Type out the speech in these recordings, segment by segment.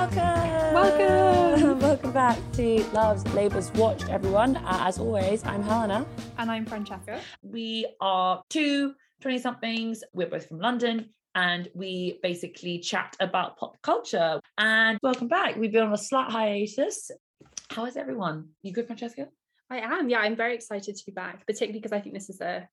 Welcome. Welcome. Welcome back to Love's Labours Watched, everyone. Uh, as always, I'm Helena. And I'm Francesca. We are two 20 somethings. We're both from London and we basically chat about pop culture. And welcome back. We've been on a slight hiatus. How is everyone? You good, Francesca? I am. Yeah, I'm very excited to be back, particularly because I think this is a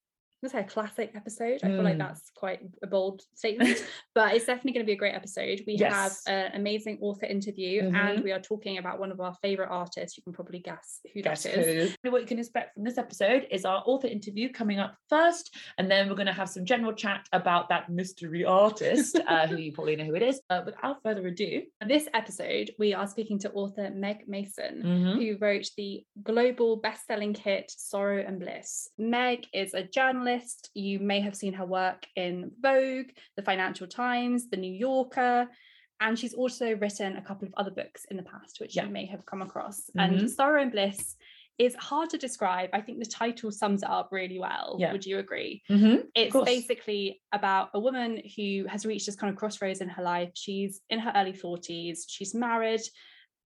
let's say a classic episode. I feel like Mm. that's quite a bold statement, but it's definitely going to be a great episode. We Yes. have an amazing author interview, Mhm. and we are talking about one of our favorite artists. You can probably guess who Guess that is. who? What you can expect from this episode is our author interview coming up first, and then we're going to have some general chat about that mystery artist, uh, who you probably know who it is. Uh, without further ado, This episode, we are speaking to author Meg Mason. Mhm. who wrote the global best-selling hit Sorrow and Bliss. Meg is a journalist. You may have seen her work in Vogue, the Financial Times, the New Yorker, and she's also written a couple of other books in the past, which Yeah. you may have come across. Mhm. And Sorrow and Bliss is hard to describe. I think the title sums it up really well. Yeah. Would you agree? Mhm. It's basically about a woman who has reached this kind of crossroads in her life. She's in her early 40s, she's married,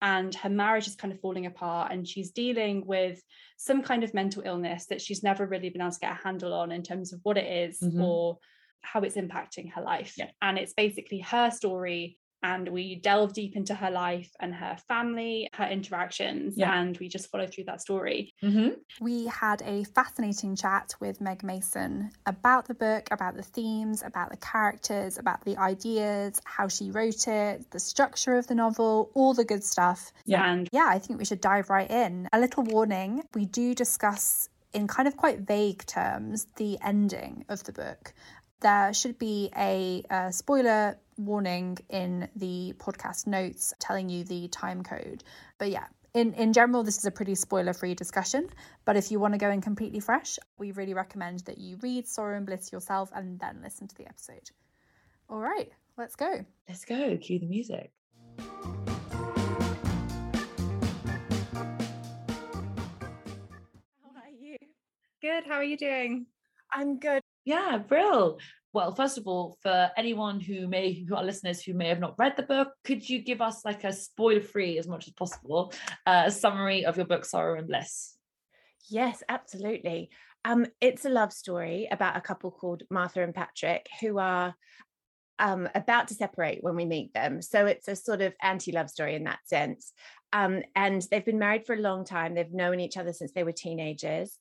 and her marriage is kind of falling apart, and she's dealing with some kind of mental illness that she's never really been able to get a handle on in terms of what it is Mhm. or how it's impacting her life. Yeah. And it's basically her story. And we delve deep into her life and her family, her interactions, Yeah. and we just follow through that story. Mhm. We had a fascinating chat with Meg Mason about the book, about the themes, about the characters, about the ideas, how she wrote it, the structure of the novel, all the good stuff. Yeah. And Yeah, I think we should dive right in. A little warning we do discuss, in kind of quite vague terms, the ending of the book. There should be a, uh spoiler warning in the podcast notes telling you the time code. But yeah, in, in general, this is a pretty spoiler free discussion. But if you want to go in completely fresh, we really recommend that you read Sorrow and Bliss yourself and then listen to the episode. All right, let's go. Let's go. Cue the music. how are you? Good. How are you doing? I'm good. Yeah, Brill. Well, first of all, for anyone who may, who are listeners who may have not read the book, could you give us like a spoiler-free, as much as possible, uh, summary of your book, Sorrow and Bliss? Yes, absolutely. Um, it's a love story about a couple called Martha and Patrick who are um, about to separate when we meet them. So it's a sort of anti love story in that sense. Um, and they've been married for a long time, they've known each other since they were teenagers.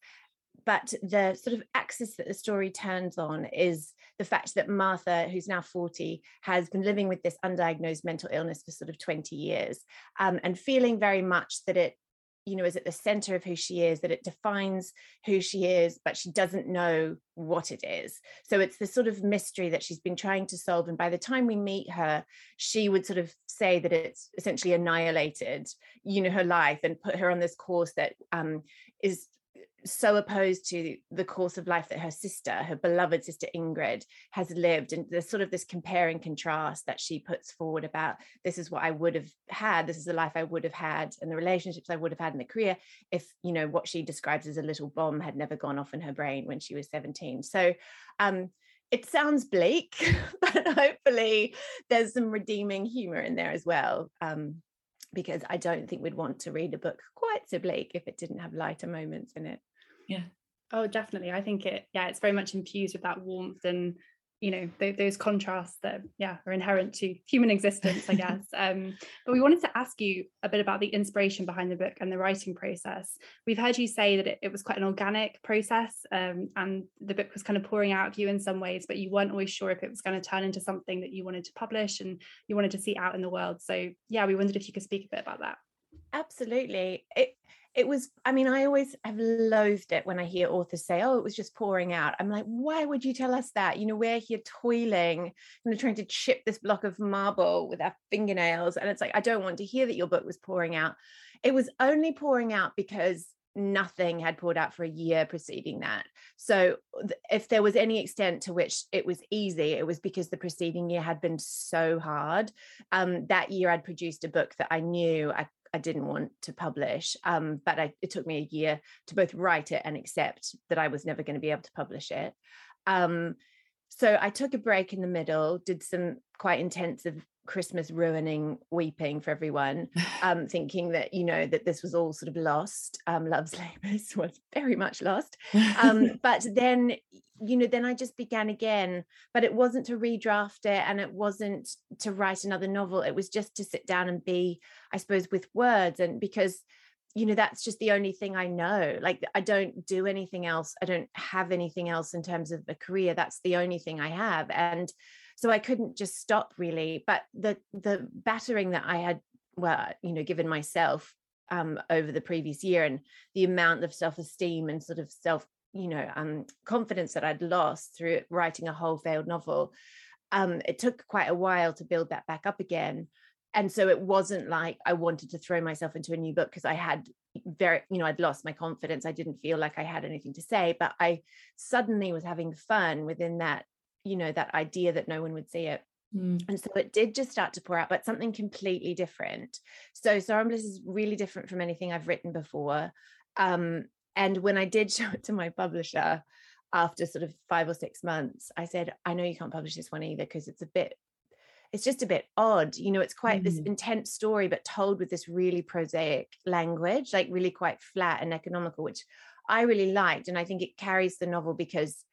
But the sort of axis that the story turns on is the fact that Martha, who's now 40, has been living with this undiagnosed mental illness for sort of 20 years um, and feeling very much that it you know is at the center of who she is that it defines who she is but she doesn't know what it is. So it's the sort of mystery that she's been trying to solve and by the time we meet her she would sort of say that it's essentially annihilated you know her life and put her on this course that um is so opposed to the course of life that her sister, her beloved sister Ingrid, has lived. And there's sort of this compare and contrast that she puts forward about this is what I would have had, this is the life I would have had, and the relationships I would have had in the career if, you know, what she describes as a little bomb had never gone off in her brain when she was 17. So um it sounds bleak, but hopefully there's some redeeming humor in there as well. Um, because I don't think we'd want to read a book quite so bleak if it didn't have lighter moments in it. Yeah. Oh, definitely. I think it, yeah, it's very much infused with that warmth and, you know, th- those contrasts that, yeah, are inherent to human existence, I guess. um, but we wanted to ask you a bit about the inspiration behind the book and the writing process. We've heard you say that it, it was quite an organic process um, and the book was kind of pouring out of you in some ways, but you weren't always sure if it was going to turn into something that you wanted to publish and you wanted to see out in the world. So, yeah, we wondered if you could speak a bit about that. Absolutely. It it was, I mean, I always have loathed it when I hear authors say, oh, it was just pouring out. I'm like, why would you tell us that? You know, we're here toiling and trying to chip this block of marble with our fingernails. And it's like, I don't want to hear that your book was pouring out. It was only pouring out because nothing had poured out for a year preceding that. So if there was any extent to which it was easy, it was because the preceding year had been so hard. Um, that year I'd produced a book that I knew I I didn't want to publish. Um, but I, it took me a year to both write it and accept that I was never going to be able to publish it. Um, so I took a break in the middle, did some quite intensive Christmas ruining weeping for everyone, um, thinking that, you know, that this was all sort of lost. Um, Love's Labours was very much lost. Um, but then, you know, then I just began again, but it wasn't to redraft it and it wasn't to write another novel. It was just to sit down and be, I suppose, with words. And because, you know, that's just the only thing I know. Like, I don't do anything else. I don't have anything else in terms of a career. That's the only thing I have. And so I couldn't just stop really. But the the battering that I had, well, you know, given myself um, over the previous year and the amount of self-esteem and sort of self, you know, um, confidence that I'd lost through writing a whole failed novel, um, it took quite a while to build that back up again. And so it wasn't like I wanted to throw myself into a new book because I had very, you know, I'd lost my confidence. I didn't feel like I had anything to say, but I suddenly was having fun within that you know that idea that no one would see it Mm. And so it did just start to pour out, but something completely different. So Bliss is really different from anything I've written before. Um, and when I did show it to my publisher after sort of five or six months, I said, I know you can't publish this one either because it's a bit, it's just a bit odd. You know, it's quite mm. this intense story, but told with this really prosaic language, like really quite flat and economical, which I really liked. And I think it carries the novel because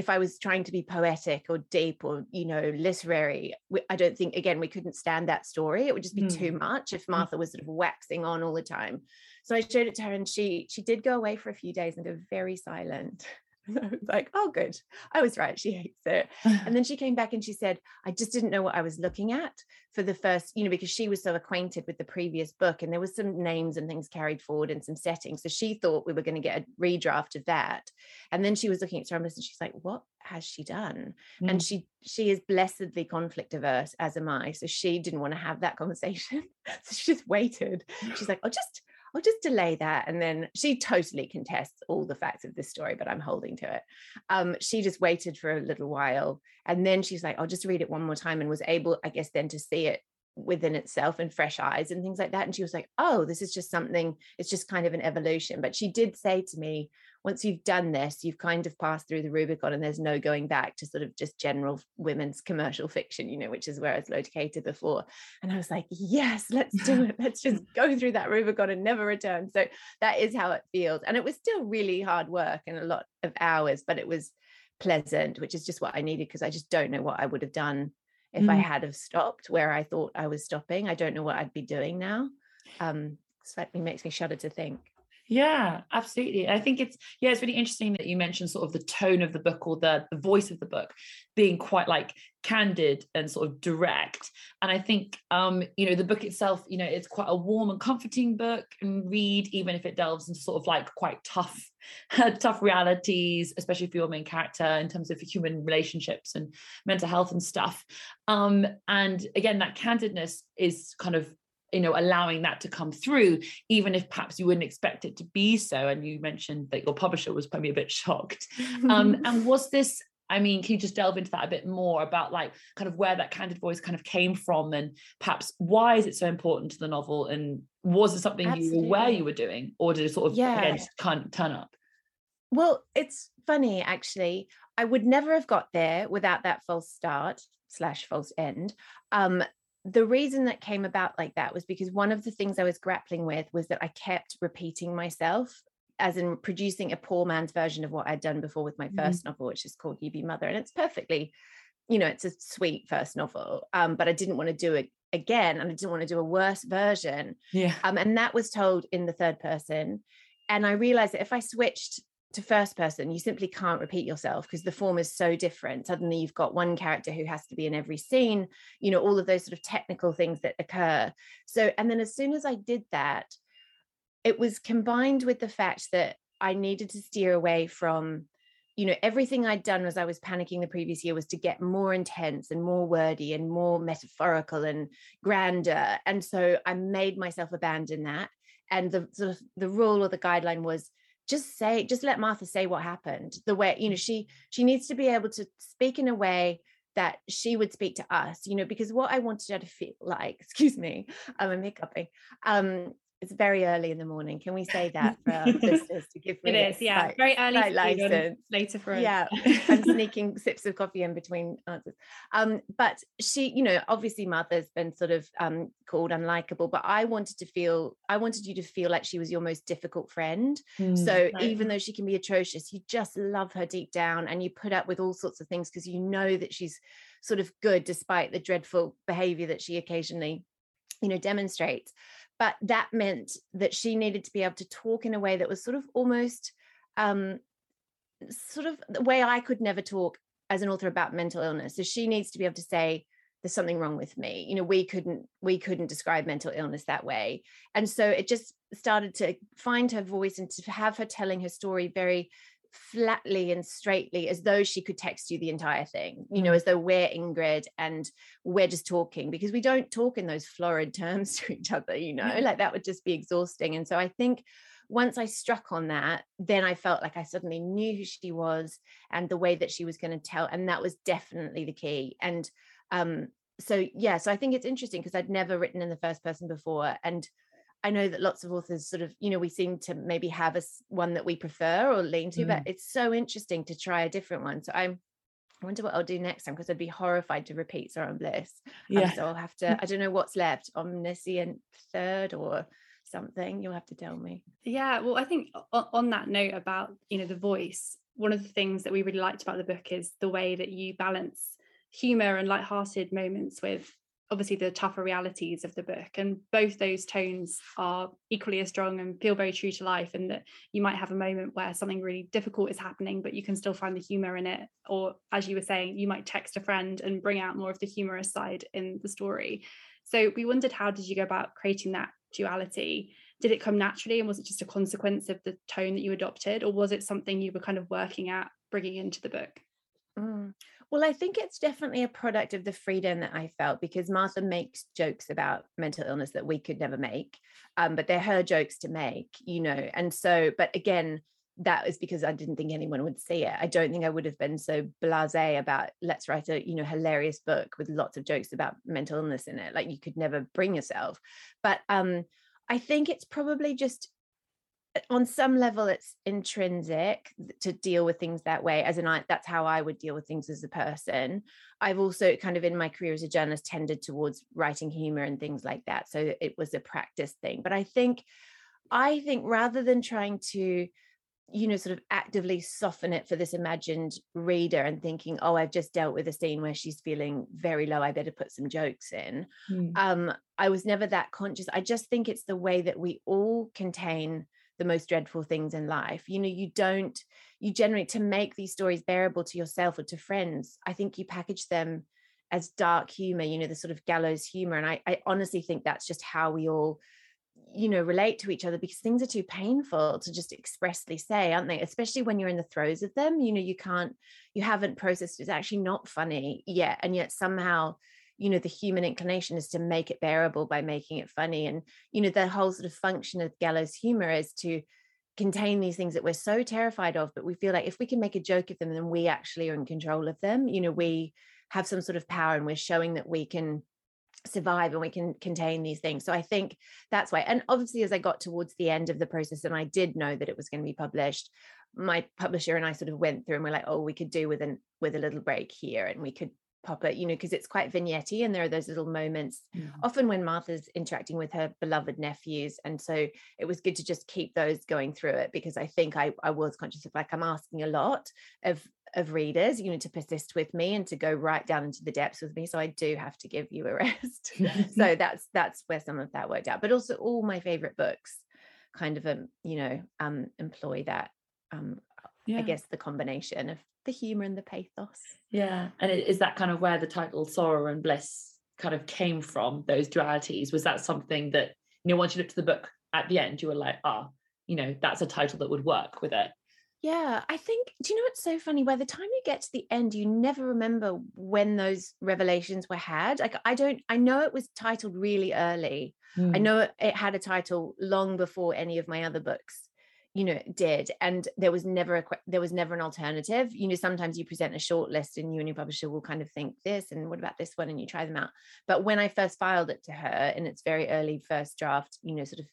if I was trying to be poetic or deep or you know literary, I don't think again we couldn't stand that story. It would just be mm. too much if mm. Martha was sort of waxing on all the time. So I showed it to her, and she she did go away for a few days and go very silent. I was like, oh, good. I was right. She hates it. and then she came back and she said, I just didn't know what I was looking at for the first, you know, because she was so acquainted with the previous book and there was some names and things carried forward and some settings. So she thought we were going to get a redraft of that. And then she was looking at Sorrows and she's like, what has she done? Mm. And she she is blessedly conflict averse, as am I. So she didn't want to have that conversation. so she just waited. She's like, I'll just I'll just delay that. And then she totally contests all the facts of this story, but I'm holding to it. Um, she just waited for a little while. And then she's like, I'll just read it one more time and was able, I guess, then to see it within itself and fresh eyes and things like that. And she was like, oh, this is just something, it's just kind of an evolution. But she did say to me, once you've done this, you've kind of passed through the Rubicon and there's no going back to sort of just general women's commercial fiction, you know, which is where I was located before. And I was like, yes, let's do it. Let's just go through that Rubicon and never return. So that is how it feels. And it was still really hard work and a lot of hours, but it was pleasant, which is just what I needed because I just don't know what I would have done if mm. I had have stopped where I thought I was stopping. I don't know what I'd be doing now. Um, slightly makes me shudder to think. Yeah, absolutely. I think it's yeah, it's really interesting that you mentioned sort of the tone of the book or the the voice of the book being quite like candid and sort of direct. And I think um, you know, the book itself, you know, it's quite a warm and comforting book and read, even if it delves into sort of like quite tough, tough realities, especially for your main character in terms of human relationships and mental health and stuff. Um, and again, that candidness is kind of you know allowing that to come through even if perhaps you wouldn't expect it to be so and you mentioned that your publisher was probably a bit shocked um, and was this I mean, can you just delve into that a bit more about like kind of where that candid voice kind of came from and perhaps why is it so important to the novel? And was it something Absolutely. you were aware you were doing or did it sort of yeah. again just turn up? Well, it's funny actually. I would never have got there without that false start slash false end. Um, the reason that came about like that was because one of the things I was grappling with was that I kept repeating myself as in producing a poor man's version of what I'd done before with my 1st mm-hmm. novel, which is called You Be Mother. And it's perfectly, you know, it's a sweet first novel. Um, but I didn't want to do it again and I didn't want to do a worse version. Yeah. Um, and that was told in the third person. And I realized that if I switched to first person, you simply can't repeat yourself because the form is so different. Suddenly you've got one character who has to be in every scene, you know, all of those sort of technical things that occur. So, and then as soon as I did that, it was combined with the fact that I needed to steer away from, you know, everything I'd done as I was panicking the previous year was to get more intense and more wordy and more metaphorical and grander. And so I made myself abandon that. And the sort of the rule or the guideline was just say just let martha say what happened the way you know she she needs to be able to speak in a way that she would speak to us you know because what i wanted her to feel like excuse me i'm hiccuping um it's very early in the morning. Can we say that for our listeners to give me? It is, yeah, slight- very early slight for you and license? later for us. yeah i'm sneaking sips of coffee in between answers um but she you know obviously martha's been sort of um called unlikable but i wanted to feel i wanted you to feel like she was your most difficult friend Mm. so right. even though she can be atrocious you just love her deep down and you put up with all sorts of things because you know that she's sort of good despite the dreadful behavior that she occasionally you know demonstrates but that meant that she needed to be able to talk in a way that was sort of almost um sort of the way I could never talk as an author about mental illness. So she needs to be able to say, there's something wrong with me. You know, we couldn't we couldn't describe mental illness that way. And so it just started to find her voice and to have her telling her story very flatly and straightly as though she could text you the entire thing you know as though we're ingrid and we're just talking because we don't talk in those florid terms to each other you know like that would just be exhausting and so i think once I struck on that, then I felt like I suddenly knew who she was and the way that she was going to tell. And that was definitely the key. And um, so, yeah, so I think it's interesting because I'd never written in the first person before. And I know that lots of authors sort of, you know, we seem to maybe have a one that we prefer or lean to, but it's so interesting to try a different one. So I'm, I wonder what I'll do next time because I'd be horrified to repeat Sorrow and Bliss. Um, yeah. so I'll have to, I don't know what's left, omniscient third or something. You'll have to tell me. Yeah, well, I think on that note about you know the voice, one of the things that we really liked about the book is the way that you balance humor and light-hearted moments with obviously the tougher realities of the book, and both those tones are equally as strong and feel very true to life. And that you might have a moment where something really difficult is happening, but you can still find the humor in it, or as you were saying, you might text a friend and bring out more of the humorous side in the story. So we wondered how did you go about creating that duality? Did it come naturally and was it just a consequence of the tone that you adopted or was it something you were kind of working at bringing into the book? Mm. Well, I think it's definitely a product of the freedom that I felt because Martha makes jokes about mental illness that we could never make, um, but they're her jokes to make, you know. And so, but again, that is because I didn't think anyone would see it. I don't think I would have been so blasé about let's write a you know hilarious book with lots of jokes about mental illness in it. Like you could never bring yourself. But um, I think it's probably just on some level it's intrinsic to deal with things that way as in I that's how I would deal with things as a person. I've also kind of in my career as a journalist tended towards writing humor and things like that so it was a practice thing. But I think I think rather than trying to you know sort of actively soften it for this imagined reader and thinking oh I've just dealt with a scene where she's feeling very low I better put some jokes in Mm. um i was never that conscious. I just think it's the way that we all contain the most dreadful things in life. You know you don't you generally to make these stories bearable to yourself or to friends i think you package them as dark humor you know the sort of gallows humor and i, I honestly think that's just how we all you know relate to each other because things are too painful to just expressly say aren't they? Especially when you're in the throes of them you know you can't you haven't processed it's actually not funny yet and yet somehow you know the human inclination is to make it bearable by making it funny and you know the whole sort of function of gallows humor is to contain these things that we're so terrified of but we feel like if we can make a joke of them then we actually are in control of them. You know we have some sort of power and we're showing that we can survive and we can contain these things. So i think that's why and obviously as i got towards the end of the process and i did know that it was going to be published my publisher and i sort of went through and we're like oh we could do with an with a little break here and we could pop it you know because it's quite vignette and there are those little moments Mm. often when martha's interacting with her beloved nephews and so it was good to just keep those going through it because i think i, I was conscious of like i'm asking a lot of of readers you know to persist with me and to go right down into the depths with me so i do have to give you a rest so that's that's where some of that worked out but also all my favorite books kind of um you know um employ that um yeah. i guess the combination of the humor and the pathos Yeah. And is that kind of where the title Sorrow and Bliss kind of came from, those dualities? Was that something that, you know, once you looked at the book at the end, you were like, ah, you know, that's a title that would work with it? Yeah, I think, do you know what's so funny? By the time you get to the end, you never remember when those revelations were had. Like, I don't, I know it was titled really early. I Mm. know it, it had a title long before any of my other books, you know, did. And there was never a, there was never an alternative. You know, sometimes you present a short list and you and your publisher will kind of think this and what about this one? And you try them out. But when I first filed it to her in its very early first draft, you know, sort of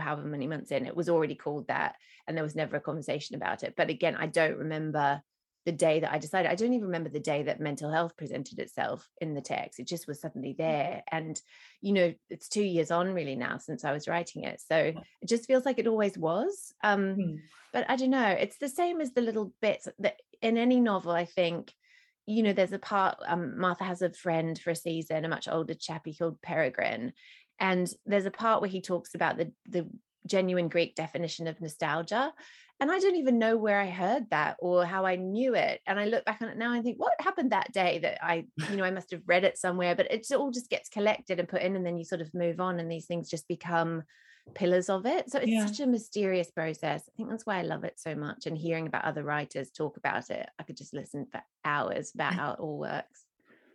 however many months in it was already called that and there was never a conversation about it but again i don't remember the day that i decided i don't even remember the day that mental health presented itself in the text it just was suddenly Mm-hmm. there and you know it's two years on really now since i was writing it so it just feels like it always was um Hmm. but i don't know it's the same as the little bits that in any novel i think you know there's a part um, martha has a friend for a season a much older chappie called peregrine and there's a part where he talks about the the genuine greek definition of nostalgia and i don't even know where i heard that or how i knew it and i look back on it now and think what happened that day that i you know i must have read it somewhere but it all just gets collected and put in and then you sort of move on and these things just become pillars of it so it's Yeah. such a mysterious process i think that's why i love it so much and hearing about other writers talk about it i could just listen for hours about how it all works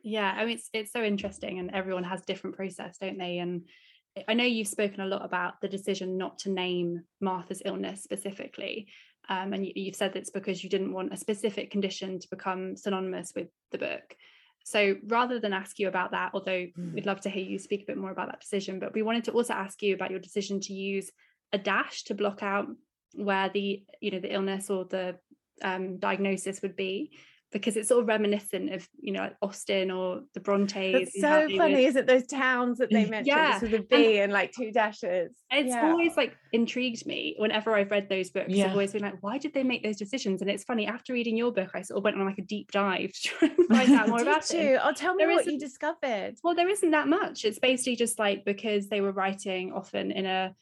Yeah, I mean it's it's so interesting, and everyone has different process, don't they? And I- know you've spoken a lot about the decision not to name Martha's illness specifically, um, and you, you've said it's because you didn't want a specific condition to become synonymous with the book. So rather than ask you about that, although Mm. we'd love to hear you speak a bit more about that decision, but we wanted to also ask you about your decision to use a dash to block out where the you know the illness or the um, diagnosis would be because it's sort of reminiscent of you know like Austen or the Brontes. And how so funny, would- isn't it? those towns that they mentioned Yeah, with a B and, like two dashes? It's Yeah. always like intrigued me whenever I've read those books. Yeah. I've always been like, why did they make those decisions? And it's funny after reading your book, I sort of went on like a deep dive to try and find out more about you? it. Oh, tell me There what you discovered. Well, there isn't that much. It's basically just like because they were writing often in a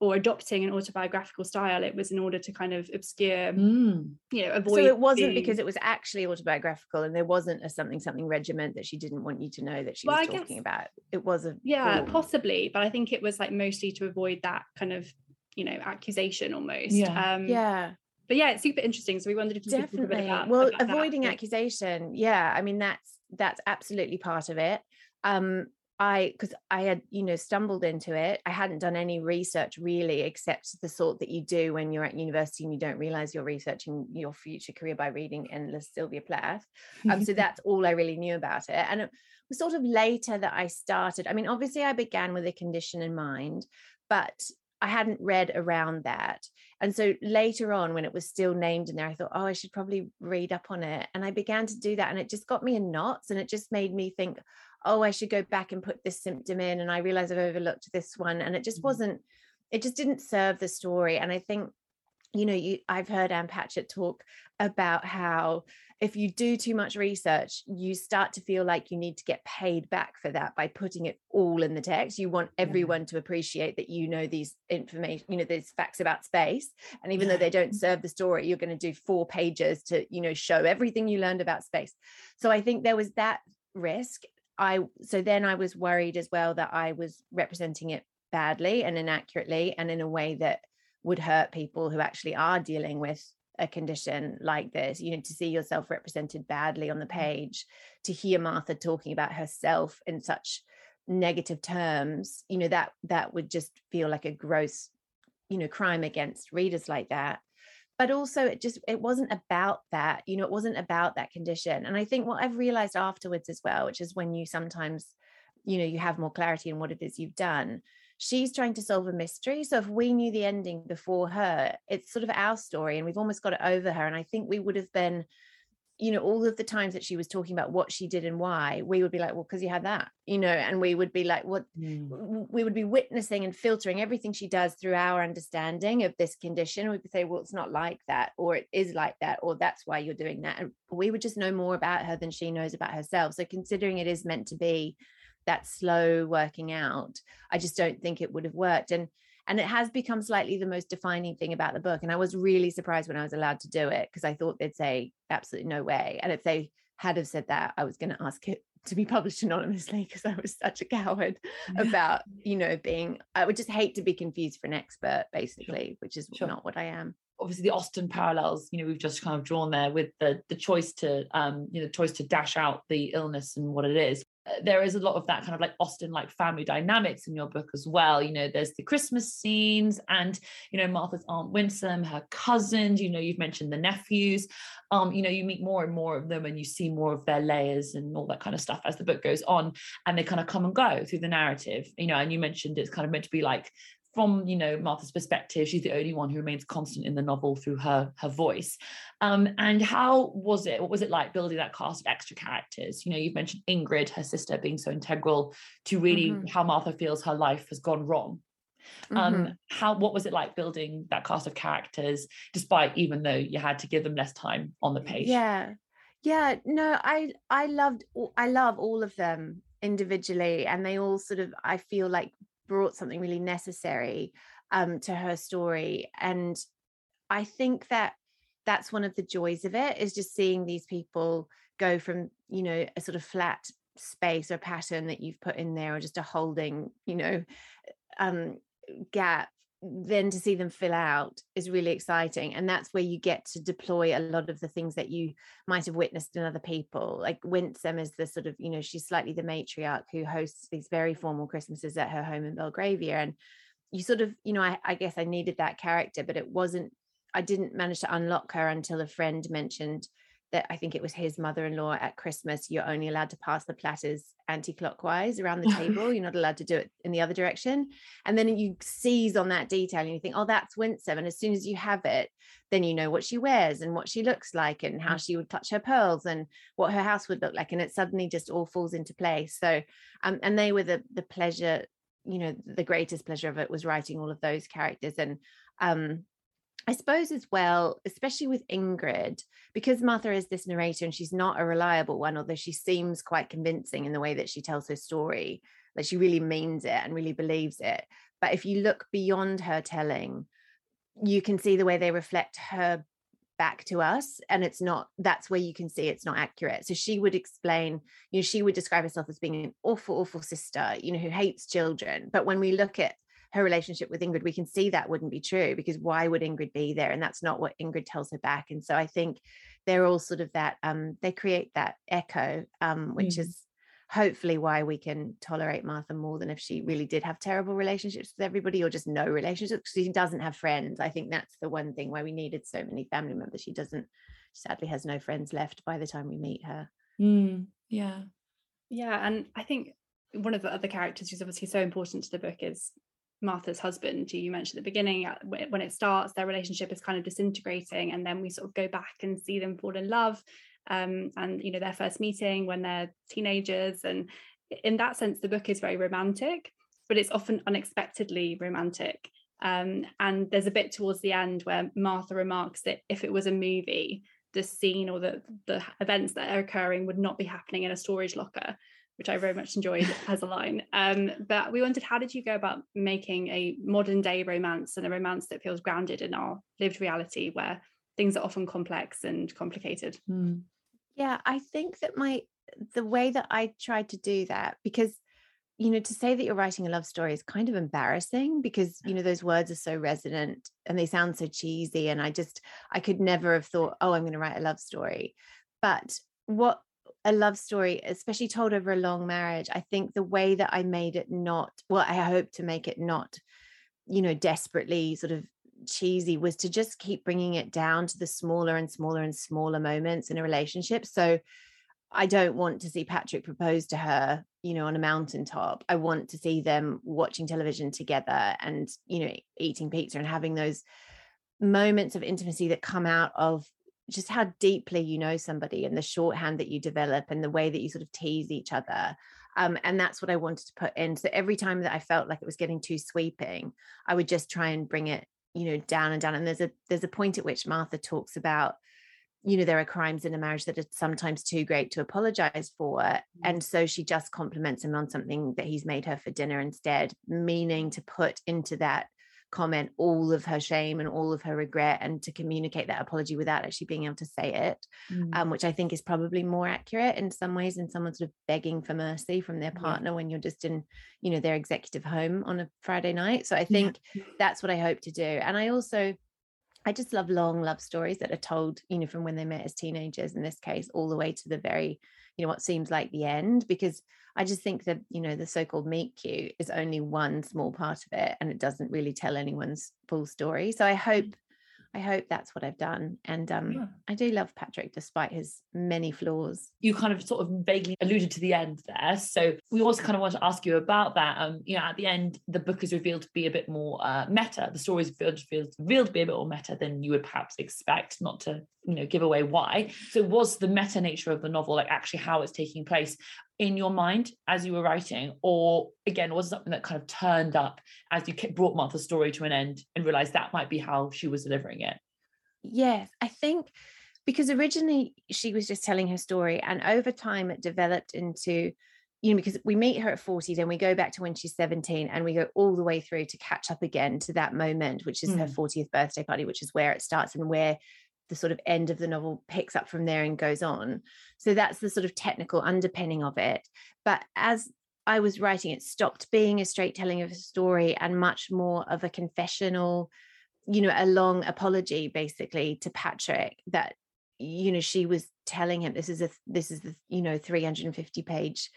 or adopting an autobiographical style, it was in order to kind of obscure, Mm. you know, avoid. So it wasn't being- because it was actually autobiographical and there wasn't a something something regiment that she didn't want you to know that she Well, was I talking guess- about. It was a yeah form. possibly but i think it was like mostly to avoid that kind of you know accusation almost Yeah. um yeah. but yeah it's super interesting so we wondered if you could talk a bit definitely about, well about avoiding aspect. accusation yeah i mean that's that's absolutely part of it um i because i had you know stumbled into it i hadn't done any research really except the sort that you do when you're at university and you don't realize you're researching your future career by reading endless sylvia plath um, so that's all i really knew about it and it was sort of later that i started i mean obviously i began with a condition in mind but I hadn't read around that. And so later on, when it was still named in there, I thought, oh, I should probably read up on it. And I began to do that. And it just got me in knots. And it just made me think, oh, I should go back and put this symptom in. And I realize I've overlooked this one. And it just Mhm. wasn't, it just didn't serve the story. And I think, you know, you I've heard Ann Patchett talk about how if you do too much research, you start to feel like you need to get paid back for that by putting it all in the text. You want everyone to appreciate that you know these information, you know, these facts about space. And even though they don't serve the story, you're going to do four pages to, you know, show everything you learned about space. So I think there was that risk. I so then I was worried as well that I was representing it badly and inaccurately and in a way that would hurt people who actually are dealing with a condition like this you know to see yourself represented badly on the mm. page to hear martha talking about herself in such negative terms you know that that would just feel like a gross you know crime against readers like that but also it just it wasn't about that you know it wasn't about that condition and i think what i've realized afterwards as well which is when you sometimes you know you have more clarity in what it is you've done she's trying to solve a mystery so if we knew the ending before her it's sort of our story and we've almost got it over her and i think we would have been you know all of the times that she was talking about what she did and why we would be like well because you had that you know and we would be like what Mm. we would be witnessing and filtering everything she does through our understanding of this condition. We could say well it's not like that or it is like that or that's why you're doing that and we would just know more about her than she knows about herself. So considering it is meant to be that slow working out i just don't think it would have worked. And and it has become slightly the most defining thing about the book and i was really surprised when i was allowed to do it because i thought they'd say absolutely no way and if they had have said that i was going to ask it to be published anonymously because i was such a coward about you know being i would just hate to be confused for an expert basically which is Sure. not what i am obviously the Austen parallels, you know, we've just kind of drawn there with the the choice to um, you know, choice to dash out the illness and what it is. There is a lot of that kind of like Austen like family dynamics in your book as well. You know, there's the Christmas scenes and you know Martha's aunt Winsome, her cousins. You know, you've mentioned the nephews. Um, you know, you meet more and more of them, and you see more of their layers and all that kind of stuff as the book goes on, and they kind of come and go through the narrative. You know, and you mentioned it's kind of meant to be like from you know Martha's perspective, she's the only one who remains constant in the novel through her her voice. Um, and how was it? What was it like building that cast of extra characters? You know, you've mentioned Ingrid, her sister, being so integral to really mm-hmm. how Martha feels her life has gone wrong. Um, mm-hmm. how what was it like building that cast of characters, despite even though you had to give them less time on the page? Yeah, yeah. No, I I loved I love all of them individually, and they all sort of I feel like brought something really necessary um, to her story. And I think that that's one of the joys of it is just seeing these people go from, you know, a sort of flat space or pattern that you've put in there or just a holding, you know, um, gap then to see them fill out is really exciting and that's where you get to deploy a lot of the things that you might have witnessed in other people. Like winsome is the sort of you know she's slightly the matriarch who hosts these very formal christmases at her home in belgravia and you sort of you know I, I guess i needed that character but it wasn't i didn't manage to unlock her until a friend mentioned that I think it was his mother-in-law at Christmas, you're only allowed to pass the platters anti-clockwise around the table. you're not allowed to do it in the other direction. And then you seize on that detail and you think, oh, that's winsome. And as soon as you have it, then you know what she wears and what she looks like and how mm. she would clutch her pearls and what her house would look like. And it suddenly just all falls into place. So um, and they were the the pleasure, you know, the greatest pleasure of it was writing all of those characters. And um I suppose as well, especially with Ingrid, because Martha is this narrator and she's not a reliable one, although she seems quite convincing in the way that she tells her story, that she really means it and really believes it. But if you look beyond her telling, you can see the way they reflect her back to us and it's not that's where you can see it's not accurate so she would explain you know she would describe herself as being an awful awful sister you know who hates children but when we look at her relationship with Ingrid, we can see that wouldn't be true because why would Ingrid be there? And that's not what Ingrid tells her back. And so I think they're all sort of that, um, they create that echo, um, which mm. is hopefully why we can tolerate Martha more than if she really did have terrible relationships with everybody or just no relationships because she doesn't have friends. I think that's the one thing why we needed so many family members. She doesn't, sadly has no friends left by the time we meet her. Mm, yeah. Yeah. And I think one of the other characters who's obviously so important to the book is Martha's husband, who you mentioned at the beginning, uh, when it starts, their relationship is kind of disintegrating, and then we sort of go back and see them fall in love, um, and you know their first meeting when they're teenagers, and in that sense, the book is very romantic, but it's often unexpectedly romantic. Um, and there's a bit towards the end where Martha remarks that if it was a movie, the scene or the the events that are occurring would not be happening in a storage locker which I very much enjoyed as a line. Um, but we wondered, how did you go about making a modern day romance and a romance that feels grounded in our lived reality where things are often complex and complicated? Mm. Yeah, I think that my the way that I tried to do that because you know to say that you're writing a love story is kind of embarrassing because you know those words are so resonant and they sound so cheesy and I just I could never have thought oh I'm going to write a love story but what a love story, especially told over a long marriage, I think the way that I made it not, well, I hope to make it not, you know, desperately sort of cheesy was to just keep bringing it down to the smaller and smaller and smaller moments in a relationship. So I don't want to see Patrick propose to her, you know, on a mountaintop. I want to see them watching television together and, you know, eating pizza and having those moments of intimacy that come out of just how deeply you know somebody and the shorthand that you develop and the way that you sort of tease each other um, and that's what i wanted to put in so every time that i felt like it was getting too sweeping i would just try and bring it you know down and down and there's a there's a point at which martha talks about you know there are crimes in a marriage that are sometimes too great to apologize for mm. and so she just compliments him on something that he's made her for dinner instead meaning to put into that comment all of her shame and all of her regret and to communicate that apology without actually being able to say it mm. um, which i think is probably more accurate in some ways than someone sort of begging for mercy from their partner yeah. when you're just in you know their executive home on a friday night so i think yeah. that's what i hope to do and i also I just love long love stories that are told, you know, from when they met as teenagers in this case, all the way to the very, you know, what seems like the end, because I just think that, you know, the so called meet cute is only one small part of it and it doesn't really tell anyone's full story. So I hope. Mm. I hope that's what I've done. And um, Yeah. I do love Patrick despite his many flaws. you kind of sort of vaguely alluded to the end there. So we also kind of want to ask you about that. Um, you know, at the end, the book is revealed to be a bit more uh, meta. The story is revealed, revealed, revealed to be a bit more meta than you would perhaps expect, not to, you know, give away why. So was the meta nature of the novel like actually how it's taking place in your mind as you were writing? Or again, was something that kind of turned up as you brought Martha's story to an end and realized that might be how she was delivering it? Yes, I think because originally she was just telling her story, and over time it developed into, you know, because we meet her at 40, then we go back to when she's 17, and we go all the way through to catch up again to that moment, which is her Mm. 40th birthday party, which is where it starts and where the sort of end of the novel picks up from there and goes on. So that's the sort of technical underpinning of it. But as I was writing, it stopped being a straight telling of a story and much more of a confessional you know a long apology basically to patrick that you know she was telling him this is a this is the you know 350 page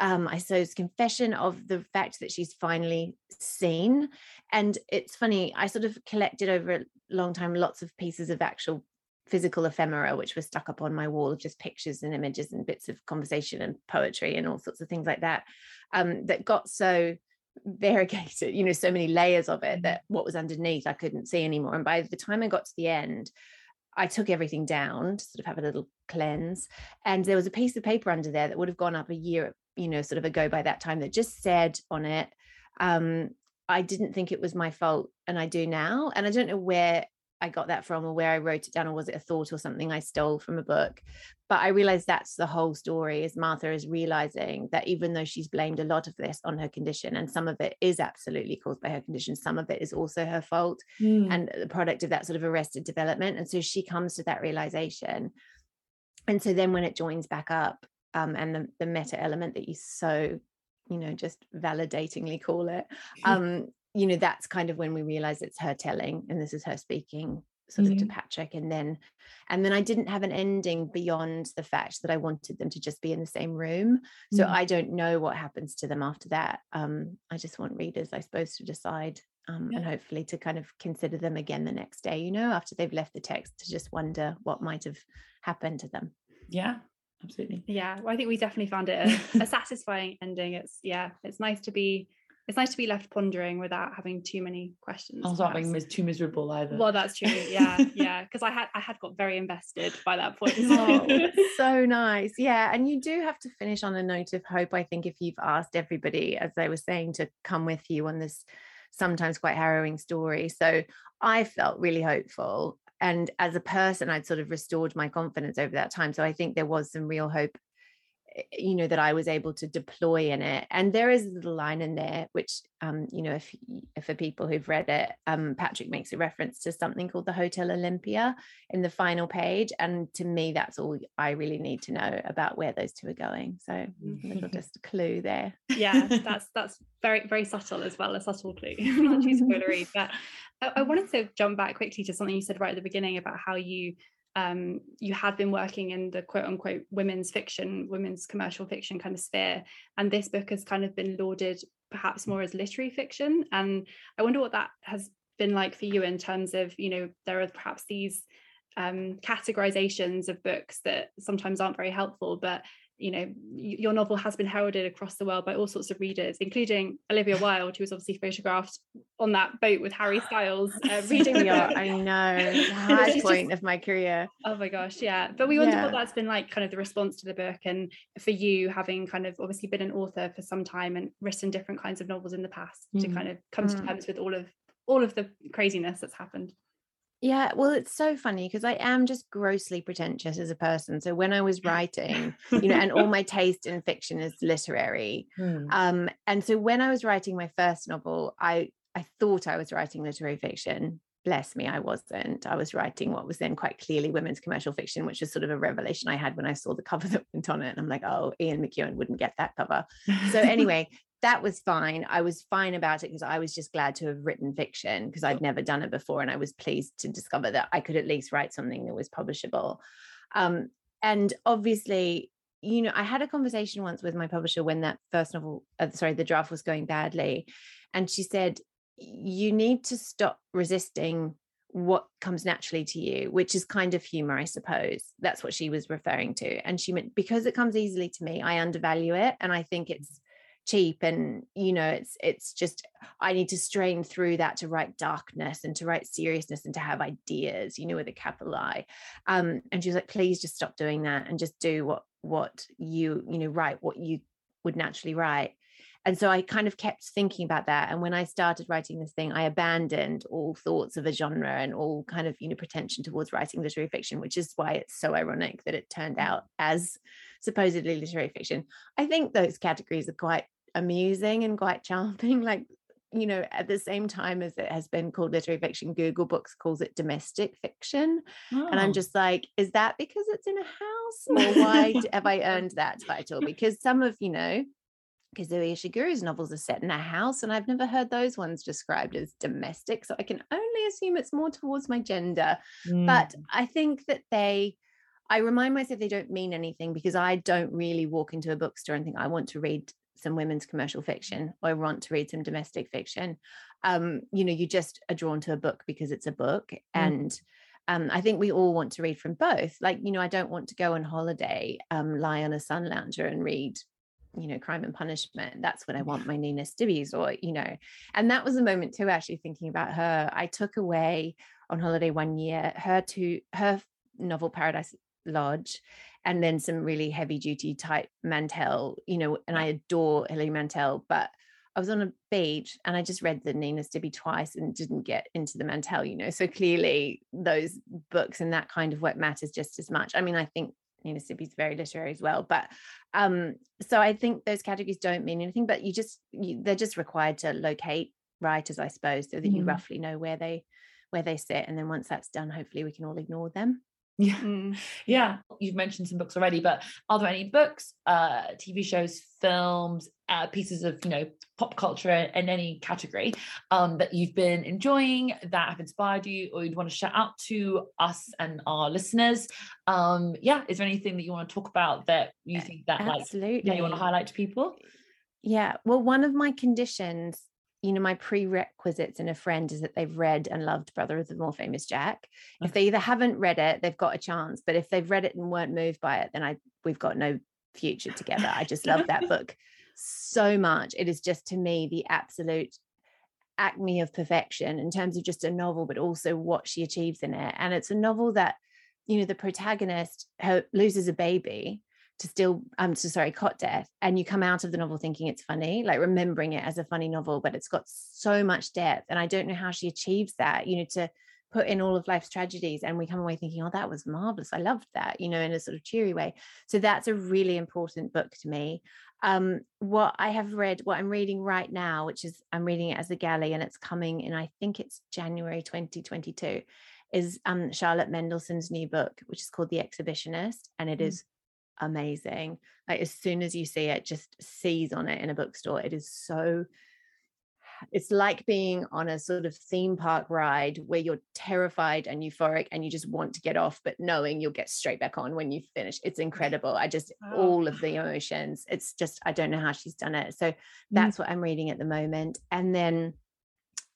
um i suppose confession of the fact that she's finally seen and it's funny i sort of collected over a long time lots of pieces of actual physical ephemera which were stuck up on my wall of just pictures and images and bits of conversation and poetry and all sorts of things like that um that got so variegated, you know, so many layers of it that what was underneath I couldn't see anymore. And by the time I got to the end, I took everything down to sort of have a little cleanse. And there was a piece of paper under there that would have gone up a year, you know, sort of ago by that time that just said on it, um, I didn't think it was my fault and I do now. And I don't know where I got that from or where I wrote it down or was it a thought or something I stole from a book. But I realized that's the whole story is Martha is realizing that even though she's blamed a lot of this on her condition and some of it is absolutely caused by her condition, some of it is also her fault and the product of that sort of arrested development. And so she comes to that realization. And so then when it joins back up, um, and the, the meta element that you so, you know, just validatingly call it, um, you know, that's kind of when we realize it's her telling and this is her speaking sort of to Patrick. And then and then I didn't have an ending beyond the fact that I wanted them to just be in the same room. So Mm. I don't know what happens to them after that. Um, I just want readers, I suppose, to decide um, and hopefully to kind of consider them again the next day, you know, after they've left the text to just wonder what might have happened to them. Yeah, absolutely. yeah well, i think we definitely found it a, a satisfying ending it's yeah it's nice to be it's nice to be left pondering without having too many questions I was not being too miserable either. well that's true yeah yeah because i had i had got very invested by that point Oh, so nice. Yeah. And you do have to finish on a note of hope. I think if you've asked everybody, as they were saying, to come with you on this sometimes quite harrowing story. So I felt really hopeful. And as a person, I'd sort of restored my confidence over that time. So I think there was some real hope you know that I was able to deploy in it and there is a little line in there which um you know if, if for people who've read it um Patrick makes a reference to something called the Hotel Olympia in the final page and to me that's all I really need to know about where those two are going so a little just a clue there. Yeah that's that's very very subtle as well a subtle clue. Not too spoilery but I, I wanted to jump back quickly to something you said right at the beginning about how you um you had been working in the quote unquote women's fiction women's commercial fiction kind of sphere and this book has kind of been lauded perhaps more as literary fiction. And i wonder what that has been like for you in terms of you know there are perhaps these um categorizations of books that sometimes aren't very helpful but you know your novel has been heralded across the world by all sorts of readers including olivia wilde who was obviously photographed on that boat with harry styles uh, reading yeah book. I know the high just- point of my career Oh my gosh, yeah. But we wonder Yeah. what that's been like, kind of the response to the book, and for you having kind of obviously been an author for some time and written different kinds of novels in the past to Mm. kind of come to Mm. terms with all of all of the craziness that's happened. Yeah, well, it's so funny because I am just grossly pretentious as a person. So when I was writing, you know, and all my taste in fiction is literary. Hmm. Um, and so when I was writing my first novel, I I thought I was writing literary fiction. Bless me, I wasn't. I was writing what was then quite clearly women's commercial fiction, which was sort of a revelation I had when I saw the cover that went on it. And I'm like, oh, Ian McEwan wouldn't get that cover. So anyway, that was fine. I was fine about it because I was just glad to have written fiction because I'd never done it before. And I was pleased to discover that I could at least write something that was publishable. Um, and obviously, you know, I had a conversation once with my publisher when that first novel, uh, sorry, the draft was going badly. And she said, you need to stop resisting what comes naturally to you which is kind of humor i suppose that's what she was referring to and she meant because it comes easily to me i undervalue it and i think it's cheap and you know it's it's just i need to strain through that to write darkness and to write seriousness and to have ideas you know with a capital i um and she was like please just stop doing that and just do what what you you know write what you would naturally write and so I kind of kept thinking about that. And when I started writing this thing, I abandoned all thoughts of a genre and all kind of, you know, pretension towards writing literary fiction, which is why it's so ironic that it turned mm. out as supposedly literary fiction. I think those categories are quite amusing and quite charming. Like, you know, at the same time as it has been called literary fiction, Google Books calls it domestic fiction. Oh. And I'm oh. just like, is that because it's in a house? Or why have I earned that title? Because some of, you know, Kazuo Ishiguro's novels are set in a house, and I've never heard those ones described as domestic. So I can only assume it's more towards my gender. Mm. But I think that they, I remind myself they don't mean anything because I don't really walk into a bookstore and think I want to read some women's commercial fiction or I want to read some domestic fiction. Um, you know, you just are drawn to a book because it's a book. Mm. And um, I think we all want to read from both. Like, you know, I don't want to go on holiday, um, lie on a sun lounger and read you know crime and punishment that's what i want my nina stibbies or you know and that was a moment too actually thinking about her i took away on holiday one year her to her novel paradise lodge and then some really heavy duty type mantel you know and i adore hilary mantel but I was on a beach and I just read the Nina Stibbe twice and didn't get into the Mantel, you know. So clearly those books and that kind of work matters just as much. I mean, I think Nina Stibbe's very literary as well. But um, so I think those categories don't mean anything, but you just you, they're just required to locate writers, I suppose, so that mm. you roughly know where they where they sit. And then once that's done, hopefully we can all ignore them. Yeah. Mm. Yeah. You've mentioned some books already, but are there any books, uh, TV shows, films, uh, pieces of, you know, pop culture in any category um, that you've been enjoying that have inspired you or you'd want to shout out to us and our listeners? Um, yeah. Is there anything that you want to talk about that you think that Absolutely. like, yeah, you want to highlight to people? Yeah. Well, one of my conditions you know, my prerequisites in a friend is that they've read and loved Brother of the More Famous Jack. Okay. If they either haven't read it, they've got a chance. But if they've read it and weren't moved by it, then I we've got no future together. I just love that book so much. It is just to me the absolute acme of perfection in terms of just a novel, but also what she achieves in it. And it's a novel that, you know, the protagonist her, loses a baby to still I'm so sorry, cot death, and you come out of the novel thinking it's funny, like remembering it as a funny novel, but it's got so much depth. And I don't know how she achieves that, you know, to put in all of life's tragedies and we come away thinking, oh, that was marvelous. I loved that, you know, in a sort of cheery way. So that's a really important book to me. Um, what I have read, what I'm reading right now, which is I'm reading it as a galley and it's coming in, I think it's January 2022, is um, Charlotte Mendelson's new book, which is called The Exhibitionist. And it mm. is amazing. Like as soon as you see it, just seize on it in a bookstore. It is so it's like being on a sort of theme park ride where you're terrified and euphoric and you just want to get off, but knowing you'll get straight back on when you finish. It's incredible. I just, all of the emotions. It's just, I don't know how she's done it. So mm. that's mm. what I'm reading at the moment. And then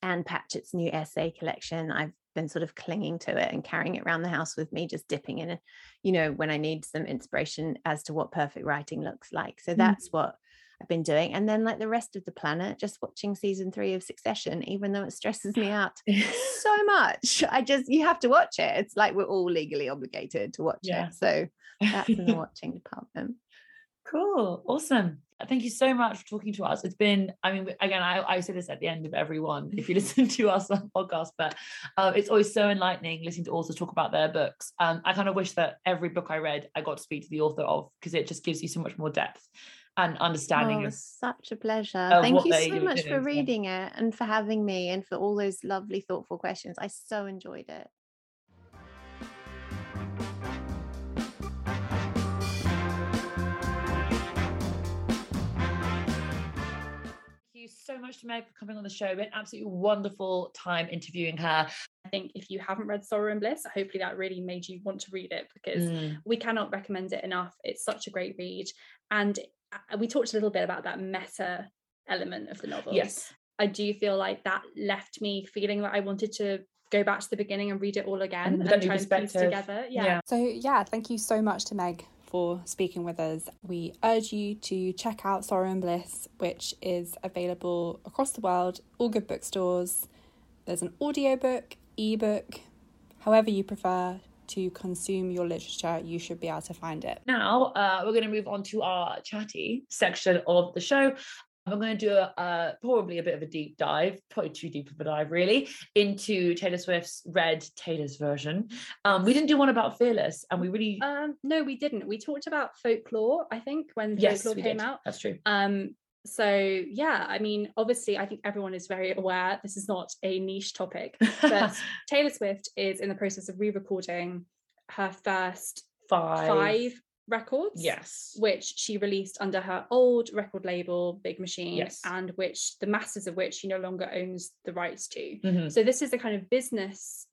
Ann Patchett's new essay collection. I've been sort of clinging to it and carrying it around the house with me, just dipping in, you know, when I need some inspiration as to what perfect writing looks like. So mm. that's what I've been doing. And then, like the rest of the planet, just watching season three of Succession, even though it stresses me out so much. I just, you have to watch it. It's like we're all legally obligated to watch yeah. it. So that's in the watching department. Cool. Awesome. Thank you so much for talking to us. It's been, I mean, again, I, I say this at the end of every one if you listen to us on podcast, but um, it's always so enlightening listening to authors talk about their books. Um, I kind of wish that every book I read, I got to speak to the author of because it just gives you so much more depth and understanding. Oh, of, such a pleasure. Thank you so much for reading it and for having me and for all those lovely, thoughtful questions. I so enjoyed it. You so much to Meg for coming on the show. Been absolutely wonderful time interviewing her. I think if you haven't read Sorrow and Bliss, hopefully that really made you want to read it because mm. we cannot recommend it enough. It's such a great read. And uh, we talked a little bit about that meta element of the novel. Yes. I do feel like that left me feeling that I wanted to go back to the beginning and read it all again And and, get new try and piece together. Yeah. Yeah. So, yeah, thank you so much to Meg for speaking with us. We urge you to check out Sorrow and Bliss, which is available across the world, all good bookstores. There's an audiobook, ebook, however you prefer to consume your literature, you should be able to find it. Now, uh, we're going to move on to our chatty section of the show. I'm going to do a, uh, probably a bit of a deep dive, probably too deep of a dive, really, into Taylor Swift's Red Taylor's version. Um, we didn't do one about Fearless, and we really Um, no, we didn't. We talked about folklore, I think, when yes, folklore came did. out. That's true. Um, so yeah, I mean, obviously, I think everyone is very aware this is not a niche topic, but Taylor Swift is in the process of re-recording her first five. five records. Yes. Which she released under her old record label, Big Machine, Yes. and which the masters of which she no longer owns the rights to. Mhm. So this is a kind of business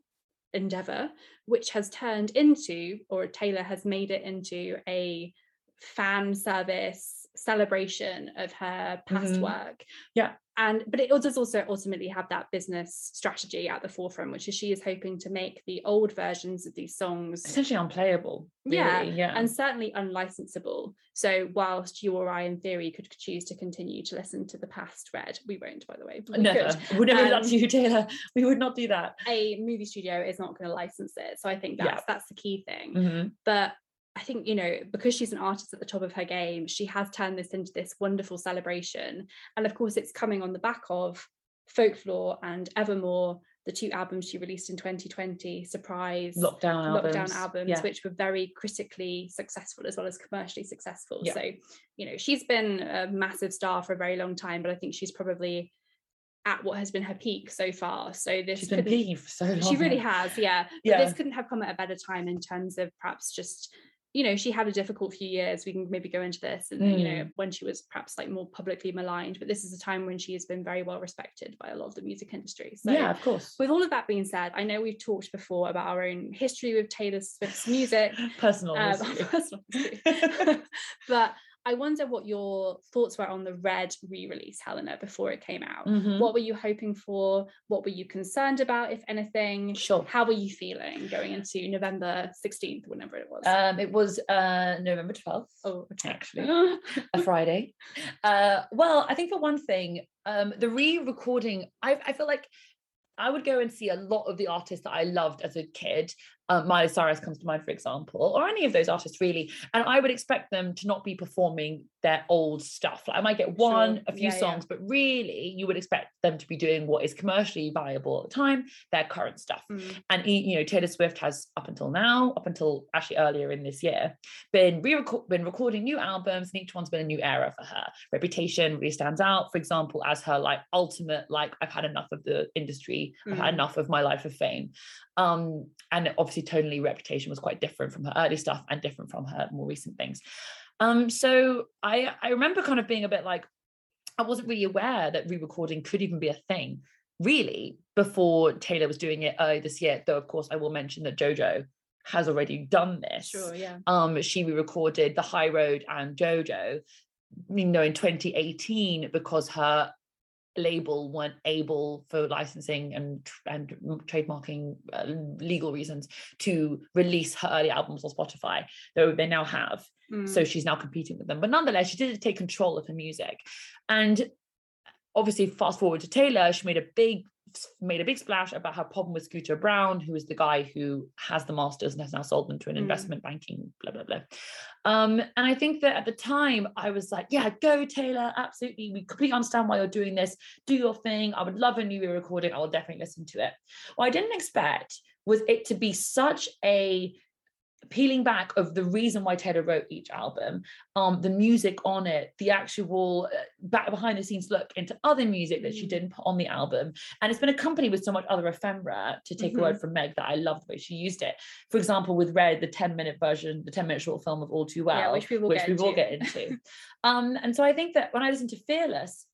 endeavor which has turned into, or Taylor has made it into a fan service celebration of her past Mhm. work. Yeah. And but it does also ultimately have that business strategy at the forefront, which is she is hoping to make the old versions of these songs Essentially unplayable. Yeah, really, yeah. and certainly unlicensable. So whilst you or I, in theory, could choose to continue to listen to the past read, we won't, by the way. we Never. could. Would never do that Um, to you, Taylor. We would not do that. A movie studio is not going to license it, so I think Yeah. that's that's the key thing. Mhm. But I think you know because she's an artist at the top of her game, she has turned this into this wonderful celebration, and of course, it's coming on the back of folklore and Evermore. The two albums she released in 2020, Surprise, Lockdown albums. lockdown albums, Yeah. which were very critically successful as well as commercially successful. Yeah. So, you know, she's been a massive star for a very long time, but I think she's probably at what has been her peak so far. So this She's been peaking for so long. she really has, yeah. But Yeah. this couldn't have come at a better time in terms of perhaps just you know she had a difficult few years we can maybe go into this and you Mm. know when she was perhaps like more publicly maligned but this is a time when she has been very well respected by a lot of the music industry so yeah, of course. with all of that being said i know we've talked before about our own history with taylor swift's music Personal. um, personal but i wonder what your thoughts were on the red re-release helena before it came out Mhm. what were you hoping for what were you concerned about if anything Sure. how were you feeling going into november 16th whenever it was Um, it was uh, November 12th. oh okay actually. a Friday. Uh, well, I think for one thing, um, the re-recording, I, I feel like I would go and see a lot of the artists that I loved as a kid. Um, Miley Cyrus comes to mind, for example, or any of those artists really. And I would expect them to not be performing their old stuff. Like I might get one, Sure. a few Yeah, yeah. songs, but really you would expect them to be doing what is commercially viable at the time, their current stuff. Mm. And you know, Taylor Swift has up until now, up until actually earlier in this year, been re been recording new albums, and each one's been a new era for her. Reputation really stands out, for example, as her like ultimate, like I've had enough of the industry, I've had Mm. enough of my life of fame. Um, and obviously, tonally, Reputation was quite different from her early stuff and different from her more recent things. Um, so I I remember kind of being a bit like, I wasn't really aware that re-recording could even be a thing, really, before Taylor was doing it early this year. Though, of course, I will mention that JoJo has already done this. sure yeah Um, she re-recorded The High Road and JoJo, you know, in 2018 because her label weren't able for licensing and and trademarking uh, legal reasons to release her early albums on Spotify, though they now have. So Mm. she's now competing with them. But nonetheless she did take control of her music. And obviously fast forward to taylor she made a big made a big splash about her problem with Scooter Braun who is the guy who has the masters and has now sold them to an Mm. investment banking blah blah blah. Um and i think that at the time i was like yeah go taylor absolutely. We completely understand why you're doing this. Do your thing. I would love a new recording. I will definitely listen to it. What i didn't expect was it to be such a peeling back of the reason why Taylor wrote each album, um, the music on it, the actual uh, back behind the scenes look into other music that she Mm. didn't put on the album, and it's been accompanied with so much other ephemera. To take a word from Meg, that I love the way she used it. For example, with Red, the ten minute version, the ten minute short film of All Too Well, Yeah, which we will which get we will into. get into. um, and so I think that when I listen to Fearless.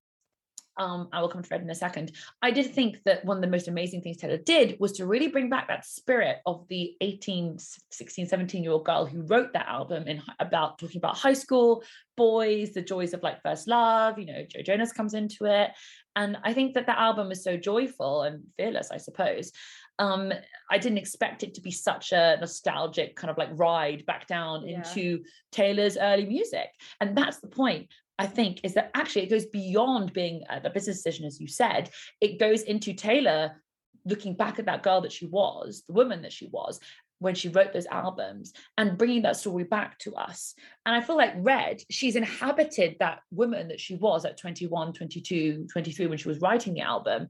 Um, I will come to Red in a second. I did think that one of the most amazing things Taylor did was to really bring back that spirit of the 18, 16, 17 year old girl who wrote that album in about talking about high school, boys, the joys of like first love. You know, Joe Jonas comes into it. And I think that that album is so joyful and fearless, I suppose. um I didn't expect it to be such a nostalgic kind of like ride back down Yeah. into Taylor's early music. And that's the point. I think is that actually it goes beyond being uh, a a business decision, as you said. It goes into Taylor looking back at that girl that she was, the woman that she was when she wrote those albums and bringing that story back to us. And I feel like Red, she's inhabited that woman that she was at 21, 22, 23 when she was writing the album.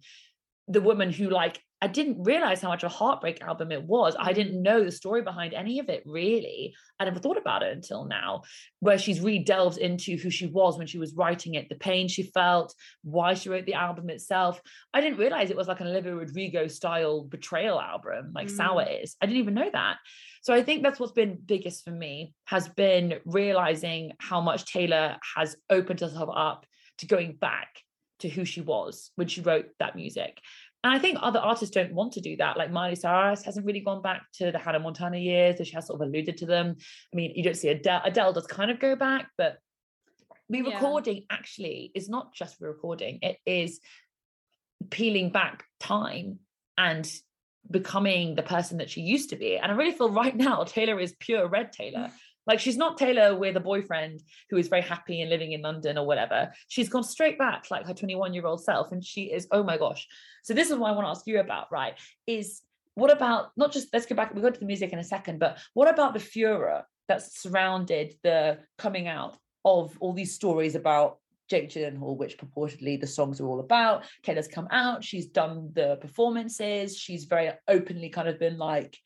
The woman who, like, I didn't realize how much of a heartbreak album it was. I didn't mm. know the story behind any of it really. I never thought about it until now, where she's really delved into who she was when she was writing it, the pain she felt, why she wrote the album itself. I didn't realize it was like an Olivia Rodrigo style betrayal album, like Sour mm. is. I didn't even know that. So I think that's what's been biggest for me has been realizing how much Taylor has opened herself up to going back to who she was when she wrote that music. And I think other artists don't want to do that. Like Miley Cyrus hasn't really gone back to the Hannah Montana years, though she has sort of alluded to them. I mean, you don't see Adele. Adele does kind of go back, but Yeah. re-recording actually is not just re-recording. It is peeling back time and becoming the person that she used to be. And I really feel right now Taylor is pure red Taylor. Like she's not Taylor with a boyfriend who is very happy and living in London or whatever. She's gone straight back like her 21 year old self. And she is, oh my gosh. So this is what I want to ask you about, right? Is what about not just let's go back, we'll go to the music in a second, but what about the furor that's surrounded the coming out of all these stories about Jake Gyllenhaal, which purportedly the songs are all about. Taylor's come out, she's done the performances, she's very openly kind of been like,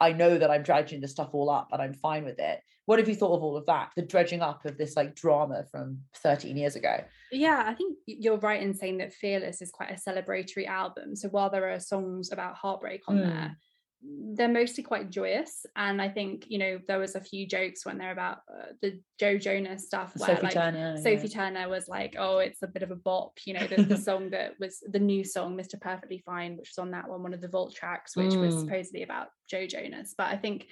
I know that I'm dredging the stuff all up and I'm fine with it. What have you thought of all of that? The dredging up of this like drama from 13 years ago. Yeah, I think you're right in saying that Fearless is quite a celebratory album. So while there are songs about heartbreak on Mm. there, they're mostly quite joyous. And I think, you know, there was a few jokes when they're about uh, the Joe Jonas stuff where Sophie like Turner. Sophie yeah. Turner was like, oh, it's a bit of a bop, you know, the, the song that was the new song, Mr. Perfectly Fine, which was on that one, one of the Vault tracks, which was Mm. supposedly about Joe Jonas. But I think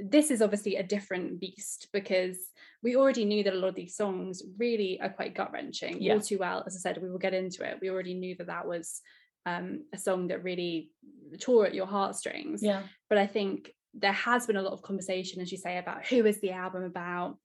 this is obviously a different beast because we already knew that a lot of these songs really are quite gut wrenching. Yeah. All too well, as I said, we will get into it. We already knew that that was um, a song that really tore at your heartstrings Yeah. but I think there has been a lot of conversation, as you say, about who is the album about.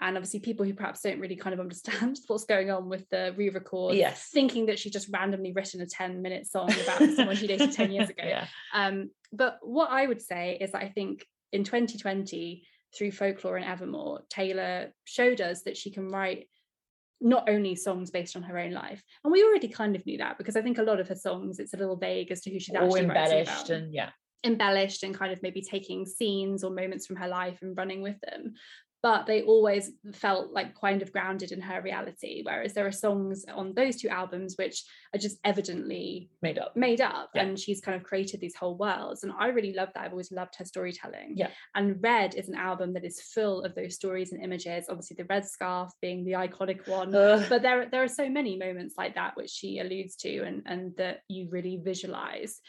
And obviously, people who perhaps don't really kind of understand what's going on with the re record, Yes. thinking that she just randomly written a 10 minute song about someone she dated 10 years ago. Yeah. Um, but what I would say is that I think in 2020, through Folklore and Evermore, Taylor showed us that she can write not only songs based on her own life. And we already kind of knew that because I think a lot of her songs, it's a little vague as to who she's All actually embellished and yeah. embellished and kind of maybe taking scenes or moments from her life and running with them but they always felt like kind of grounded in her reality whereas there are songs on those two albums which are just evidently Made up. made up Yeah. and she's kind of created these whole worlds and i really love that i've always loved her storytelling Yeah. and red is an album that is full of those stories and images obviously the red scarf being the iconic one Ugh. but there there are so many moments like that which she alludes to and and that you really visualize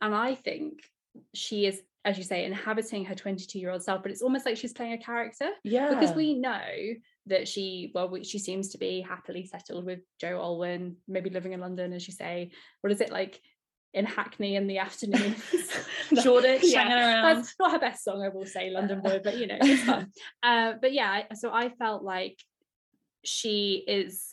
and i think she is as you say inhabiting her 22 year old self but it's almost like she's playing a character. Yeah. because we know that she well she seems to be happily settled with joe alwyn maybe living in london as you say. What is it like in hackney in the afternoon Shoreditch, yeah, hanging around. that's not her best song i will say london boy but you know it's fun. Uh, but yeah so i felt like she is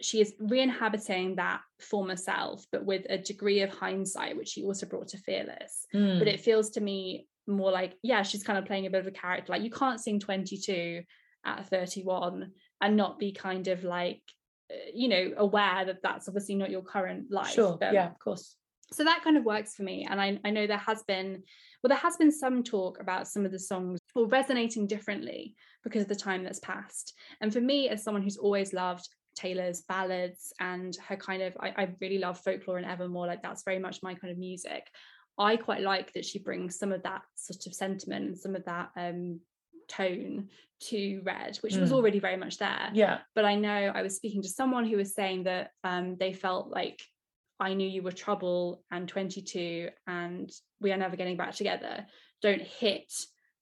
she is re-inhabiting that former self but with a degree of hindsight which she also brought to fearless but Mm. it feels to me more like yeah she's kind of playing a bit of a character like you can't sing 22 at 31 and not be kind of like uh, you know aware that that's obviously not your current life Sure. but- Yeah, of course. so that kind of works for me and I, I know there has been well there has been some talk about some of the songs or resonating differently because of the time that's passed and for me as someone who's always loved taylor's ballads and her kind of I, I really love folklore and evermore like that's very much my kind of music i quite like that she brings some of that sort of sentiment and some of that um tone to red which was Mm. already very much there Yeah. but I know I was speaking to someone who was saying that um, they felt like I knew you were trouble and 22 and we are never getting back together don't hit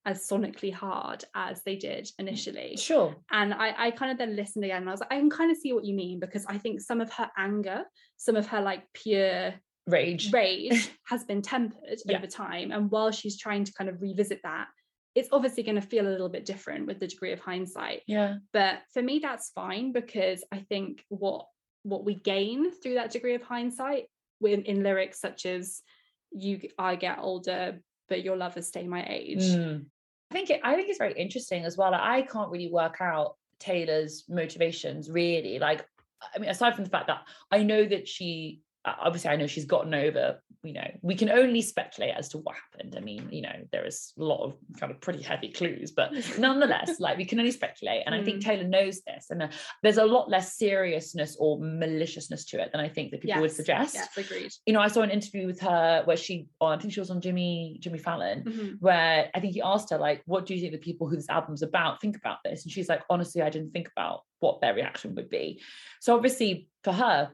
as sonically hard as they did initially. Sure. And I, I kind of then listened again and I was like, I can kind of see what you mean because I think some of her anger, some of her like pure rage. rage has been tempered Yeah. over time and while she's trying to kind of revisit that it's obviously going to feel a little bit different with the degree of hindsight Yeah. but for me that's fine because i think what what we gain through that degree of hindsight in, in lyrics such as you i get older but your lovers stay my age Mm. I think it, I think it's very interesting as well. Like, I can't really work out Taylor's motivations really. Like, I mean, aside from the fact that I know that she obviously I know she's gotten over, you know, we can only speculate as to what happened. I mean, you know, there is a lot of kind of pretty heavy clues, but nonetheless, like we can only speculate. And I think Mm. Taylor knows this. And uh, there's a lot less seriousness or maliciousness to it than I think that people would suggest. yes agreed You know, I saw an interview with her where she, oh, I think she was on Jimmy Jimmy Fallon, Mhm. where I think he asked her, like, what do you think the people who this album's about think about this? And she's like, honestly, I didn't think about what their reaction would be. So obviously for her,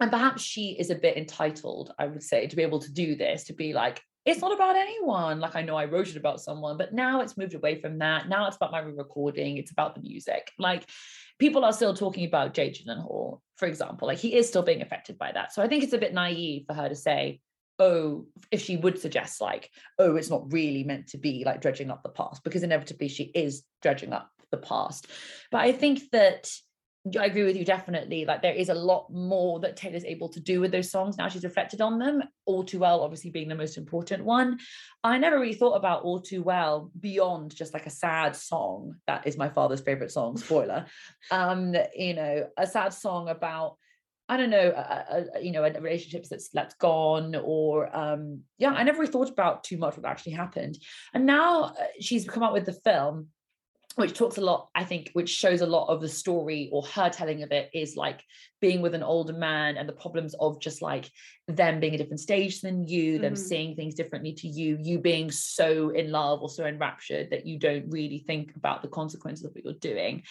and perhaps she is a bit entitled, I would say, to be able to do this, to be like, it's not about anyone. Like I know I wrote it about someone, but now it's moved away from that. Now it's about my re-recording. It's about the music. Like people are still talking about Jay Gyllenhaal, for example. Like he is still being affected by that. So I think it's a bit naive for her to say, oh, if she would suggest like, oh, it's not really meant to be like dredging up the past, because inevitably she is dredging up the past. But I think that I agree with you definitely. Like there is a lot more that Taylor's able to do with those songs now she's reflected on them. All Too Well, obviously being the most important one. I never really thought about All Too Well beyond just like a sad song. That is my father's favorite song. Spoiler. um, you know, a sad song about I don't know, you know, a relationship that's that's gone, or um, yeah, I never really thought about too much what actually happened. And now uh, she's come up with the film, which talks a lot, I think, which shows a lot of the story or her telling of it is like being with an older man and the problems of just like them being a different stage than you, them Mhm. seeing things differently to you, you being so in love or so enraptured that you don't really think about the consequences of what you're doing.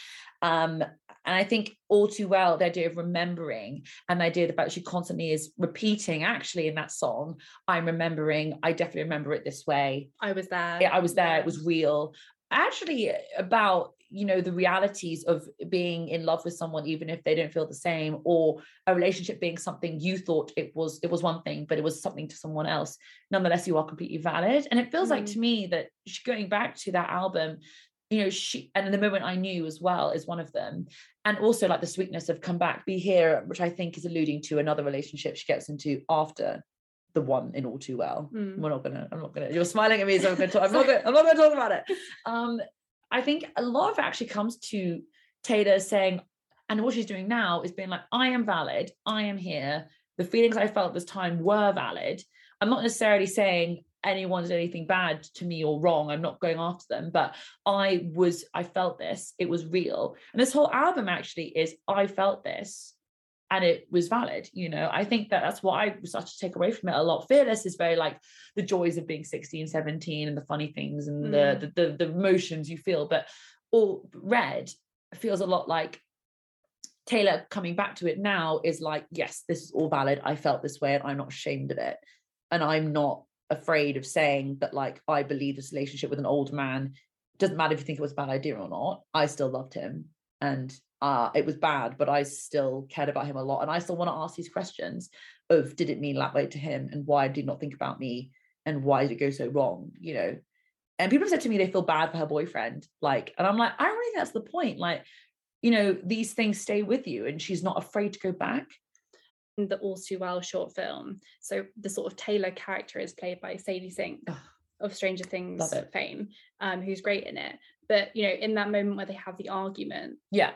Um, and I think all too well, the idea of remembering and the idea that fact she constantly is repeating actually in that song, I'm remembering, I definitely remember it this way. i was there Yeah, I was there, it was real. Actually, about you know the realities of being in love with someone even if they don't feel the same or a relationship being something you thought it was it was one thing but it was something to someone else. Nonetheless you are completely valid. And it feels like Mm. to me that sh- going back to that album you know she and the moment i knew as well is one of them. And also like the sweetness of come back be here which i think is alluding to another relationship she gets into after the one in all too well. Mm. we're not gonna i'm not gonna you're smiling at me so i'm gonna talk i'm not gonna i'm not gonna talk about it. Um i think a lot of it actually comes to taylor saying and what she's doing now is being like i am valid i am here the feelings i felt at this time were valid. I'm not necessarily saying anyone did anything bad to me or wrong i'm not going after them but i was i felt this it was real. And this whole album actually is i felt this and it was valid you know? I think that that's what i started to take away from it a lot. Fearless is very like the joys of being 16 17 and the funny things and Mm. the, the the the emotions you feel but all red feels a lot like taylor coming back to it now is like yes this is all valid. I felt this way and i'm not ashamed of it. And i'm not afraid of saying that like i believe this relationship with an old man. Doesn't matter if you think it was a bad idea or not i still loved him. And uh it was bad but i still cared about him a lot and i still want to ask these questions of did it mean that way to him and why did he not think about me and why did it go so wrong you know and people have said to me they feel bad for her boyfriend like and i'm like i don't really think that's the point like you know these things stay with you and she's not afraid to go back in the All Too Well short film. So the sort of Taylor character is played by Sadie Sink of Stranger Things fame, um, who's great in it. But you know, in that moment where they have the argument, yeah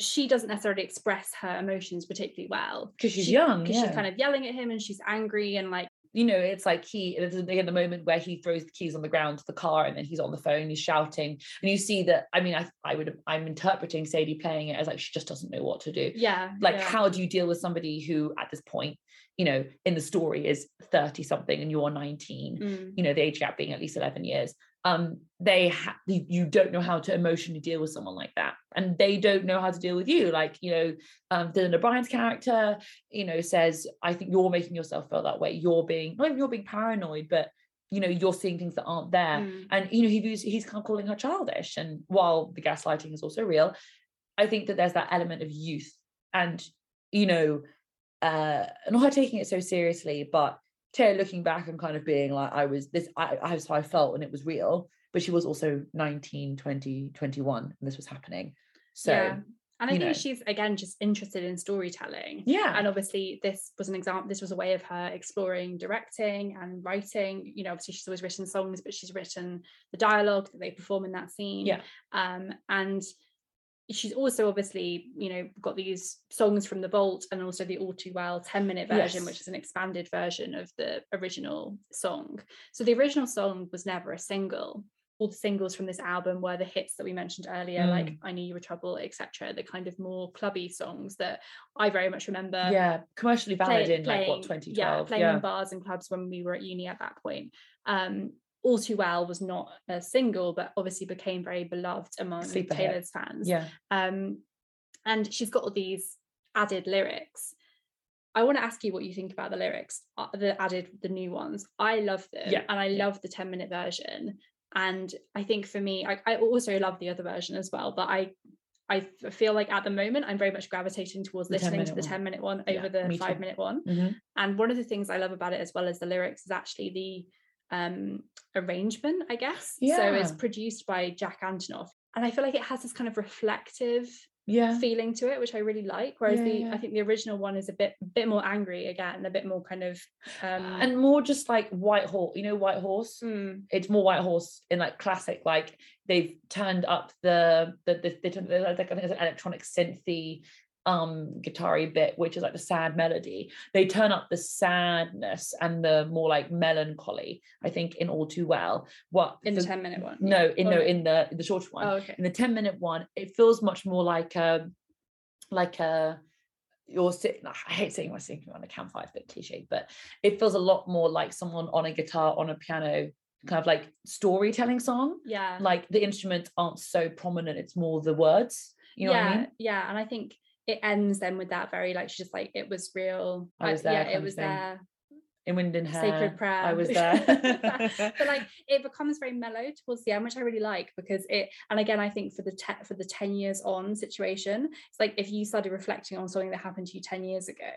she doesn't necessarily express her emotions particularly well because she's She- young because yeah. she's kind of yelling at him and she's angry and like you know, it's like he there's a- again the moment where he throws the keys on the ground to the car and then he's on the phone, he's shouting, and you see that. I mean, I I would I'm interpreting Sadie playing it as like she just doesn't know what to do. yeah Like, yeah. how do you deal with somebody who at this point, you know, in the story is 30 something and you're 19, Mm, you know, the age gap being at least 11 years. Um, they ha- you don't know how to emotionally deal with someone like that, and they don't know how to deal with you. Like, you know, um, Dylan O'Brien's character, you know, says, I think you're making yourself feel that way. You're being not even you're being paranoid, but you know, you're seeing things that aren't there. mm. And you know, he views he's kind of calling her childish. And while the gaslighting is also real, I think that there's that element of youth and you know, uh not her taking it so seriously, but Taylor looking back and kind of being like, I was this, I, I was how I felt and it was real. But she was also 19, 20, 21, and this was happening. So yeah. And I think know. she's again just interested in storytelling. yeah. And obviously, this was an example. This was a way of her exploring directing and writing. You know, obviously, she's always written songs, but she's written the dialogue that they perform in that scene. Yeah. Um, and she's also obviously, you know, got these songs from the vault and also the All Too Well 10 minute version, Yes. which is an expanded version of the original song. So the original song was never a single. All the singles from this album were the hits that we mentioned earlier, like Mm. I Knew You Were Trouble, etc. The kind of more clubby songs that I very much remember yeah. Commercially valid play- in like what, playing- 2012? Yeah, playing yeah. in bars and clubs when we were at uni at that point. Um, All Too Well was not a single, but obviously became very beloved among hit. Taylor's fans. yeah. Um, and she's got all these added lyrics. I want to ask you what you think about the lyrics, uh, the added, the new ones. I love them, Yeah, and I yeah. love the ten minute version. And I think for me, I, I also love the other version as well. But I, I feel like at the moment I'm very much gravitating towards The listening to the one. ten minute one Yeah, over the me too. five minute one. Mhm. And one of the things I love about it as well as the lyrics is actually the um arrangement, I guess. Yeah. So it's produced by Jack Antonoff. And I feel like it has this kind of reflective Yeah. feeling to it, which I really like. Whereas Yeah, the yeah. I think the original one is a bit bit more angry again, a bit more kind of um and more just like white horse you know white horse mm, it's more white horse in like classic like they've turned up the the the, the, the like I think it's an electronic synthy um guitar bit which is like the sad melody they turn up the sadness and the more like melancholy i think in all too well what in the for- 10 minute one. no in Oh, no in the in the shorter one Oh, okay. in the 10 minute one it feels much more like a like a you're sitting i hate saying we're sitting on a campfire it's a bit cliche but it feels a lot more like someone on a guitar on a piano kind of like storytelling song Yeah. like the instruments aren't so prominent it's more the words you know yeah, what i mean yeah. And I think it ends then with that very like she's just like it was real. I was there yeah, it was thing. there. in wind and hair Sacred prayer. i was there but like it becomes very mellow towards the end, which I really like because it and again I think for the te- for the 10 years on situation, it's like if you started reflecting on something that happened to you 10 years ago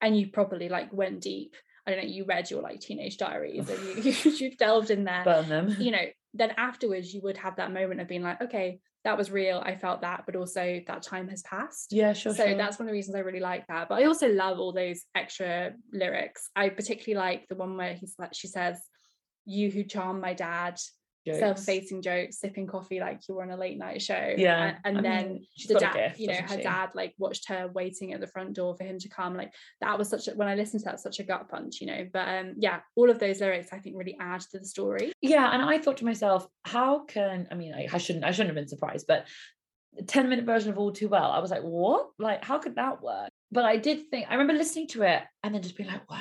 and you probably like went deep. I don't know, you read your like teenage diaries and you you delved in there. burn them you know, then afterwards you would have that moment of being like, okay, that was real. I felt that, but also that time has passed. yeah sure so sure. that's one of the reasons I really like that. But I also love all those extra lyrics. I particularly like the one where he's like, she says, "You who charm my dad." Jokes. Self-effacing jokes, sipping coffee like you were on a late night show. Yeah, and, and then mean, she's the dad, gift, you know, her she? dad like watched her waiting at the front door for him to come. Like that was such a when I listened to that, such a gut punch, you know. But um, yeah, all of those lyrics I think really add to the story. yeah and i thought to myself how can i mean I, I shouldn't i shouldn't have been surprised but the 10 minute version of all too well i was like what like how could that work but i did think i remember listening to it and then just being like wow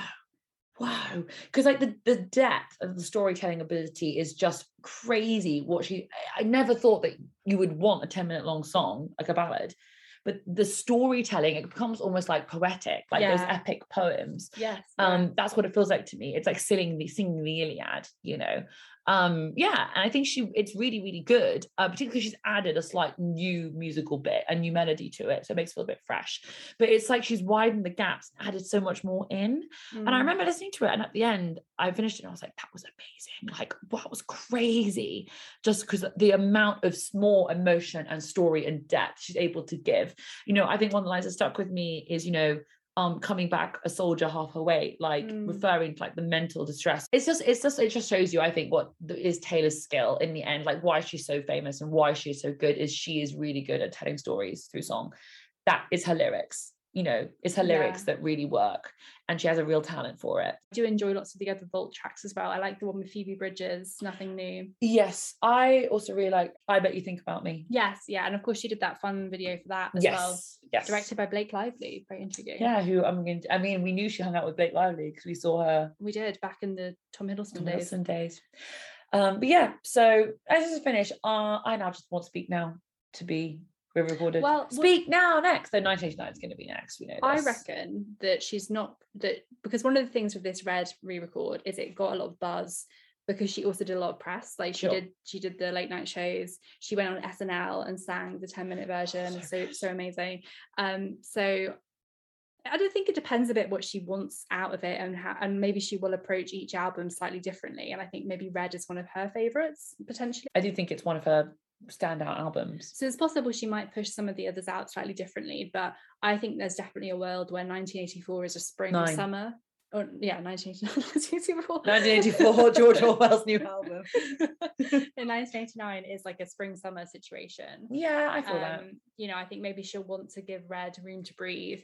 wow. Because like the the depth of the storytelling ability is just crazy what she I- never thought that you would want a 10 minute long song like a ballad but the storytelling it becomes almost like poetic like those epic poems. Yes. um that's what it feels like to me. It's like singing the singing the iliad you know um yeah and i think she it's really really good uh, particularly she's added a slight new musical bit a new melody to it so it makes it feel a bit fresh. But it's like she's widened the gaps added so much more in. And i Mm. remember listening to it and at the end i finished it and i was like that was amazing. Like wow, that was crazy. Just because the amount of small emotion and story and depth she's able to give. You know i think one of the lines that stuck with me is you know um coming back a soldier half her weight like Mm. referring to like the mental distress. It's just it's just it just shows you i think what the, is taylor's skill in the end like why she's so famous and why she's so good is she is really good at telling stories through song. That is her lyrics you know it's her lyrics Yeah. that really work and she has a real talent for it I do enjoy lots of the other Vault tracks as well. I like the one with Phoebe Bridgers, Nothing New. yes i also really like i bet you think about me Yes, yeah, and of course she did that fun video for that as yes well. yes Directed by Blake Lively, very intriguing. yeah who i'm going to, i mean we knew she hung out with blake lively because we saw her we did back in the Tom Hiddleston Tom days. Hiddleston days um but yeah so as this is finished uh i now just want to speak now to be re-recorded Well, well- speak now next though 1989 is going to be next we know I reckon that she's not that because one of the things with this red re-record is it got a lot of buzz because she also did a lot of press. Like she Sure. did, she did the late night shows. She went on SNL and sang the ten minute version. So So so, amazing. Um, so I don't think it depends a bit what she wants out of it and how, and maybe she will approach each album slightly differently. And I think maybe Red is one of her favorites potentially. I do think it's one of her standout albums. So it's possible she might push some of the others out slightly differently, but I think there's definitely a world where 1984 is a spring Nine. summer. Or yeah, 1984. 1984, George Orwell's new album. In 1989 is like a spring summer situation. yeah, I feel that. Um, you know, I think maybe she'll want to give Red room to breathe.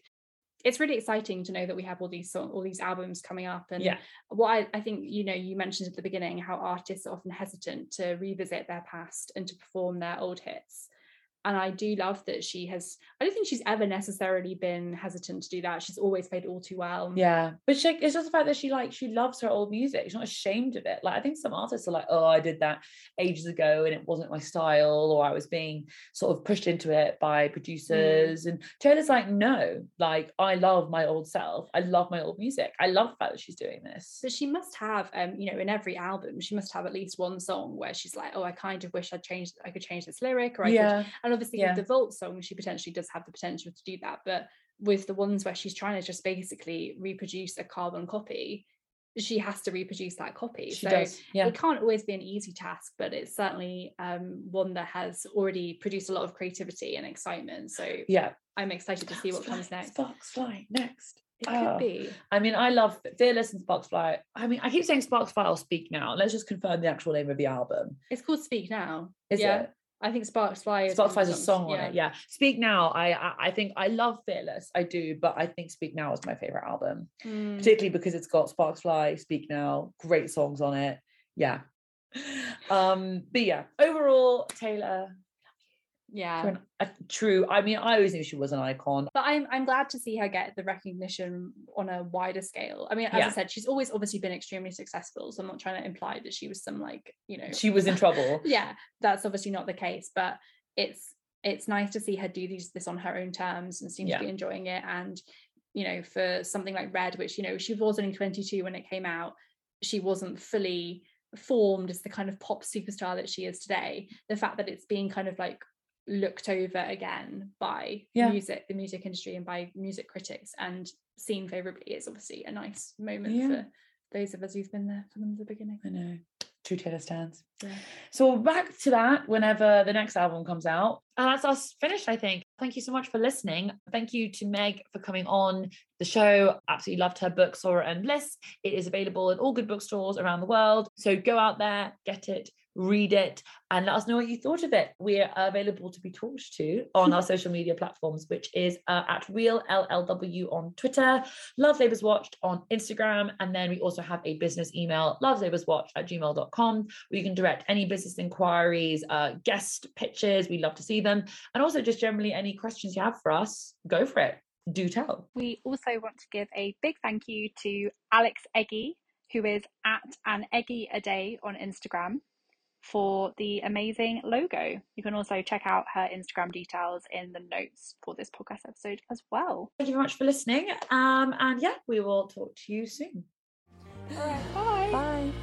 It's really exciting to know that we have all these all these albums coming up, and Yeah. what I, I think you know you mentioned at the beginning how artists are often hesitant to revisit their past and to perform their old hits. And I do love that she has. I don't think she's ever necessarily been hesitant to do that. She's always played all too well. Yeah, but she, it's just the fact that she like she loves her old music. She's not ashamed of it. Like I think some artists are like, oh, I did that ages ago and it wasn't my style, or I was being sort of pushed into it by producers. And Taylor's like, no, like I love my old self. I love my old music. I love the fact that she's doing this. So she must have, um, you know, in every album, she must have at least one song where she's like, "Oh, I kind of wish I'd changed. I could change this lyric, or I could Yeah, and obviously Yeah. with the Vault song, she potentially does have the potential to do that. But with the ones where she's trying to just basically reproduce a carbon copy, she has to reproduce that copy. she so does. Yeah, it can't always be an easy task, but it's certainly um, one that has already produced a lot of creativity and excitement. So yeah. I'm excited to see what comes next. Sparks Fly next. It Oh. could be. I mean, I love Fearless and Sparks Fly. I mean, I keep saying Sparks Fly or Speak Now. Let's just confirm the actual name of the album. It's called Speak Now. Is yeah. it? I think Sparks Fly is Fly's a song songs, on it. Yeah. Speak Now. I, I I think I love Fearless. I do, but I think Speak Now is my favorite album, Mm. particularly because it's got Sparks Fly, Speak Now, great songs on it. Yeah. Um, but yeah, overall, Taylor, Yeah. an- a true. I mean, I always knew she was an icon. but I'm I'm glad to see her get the recognition on a wider scale. I mean, as I said, she's always obviously been extremely successful. So I'm not trying to imply that she was some like, you know, She was in trouble. yeah, that's obviously not the case. But it's it's nice to see her do these this on her own terms and seem Yeah. to be enjoying it. And you know, for something like Red, which you know, she was only 22 when it came out, she wasn't fully formed as the kind of pop superstar that she is today. The fact that it's being kind of like looked over again by Yeah. music, the music industry, and by music critics, and seen favorably is obviously a nice moment Yeah. for those of us who've been there from the beginning. I know. True Taylor stands. Yeah. So back to that whenever the next album comes out. And that's us finished, I think. Thank you so much for listening. Thank you to Meg for coming on the show. Absolutely loved her book, Sorrow and Bliss. It is available in all good bookstores around the world. So go out there, get it, read it, and let us know what you thought of it. We're available to be talked to on our social media platforms, which is uh, at Real LLW on Twitter, Love Labours Watched on Instagram, and then we also have a business email, loveslaborswatch at gmail.com, where you can direct any business inquiries, uh, guest pitches. We love to see them. And also just generally any questions you have for us, go for it. Do tell. We also want to give a big thank you to Alex Eggy, who is at an Eggy a day on Instagram, for the amazing logo. You can also check out her Instagram details in the notes for this podcast episode as well. Thank you very much for listening. Um, and yeah, we will talk to you soon. All right.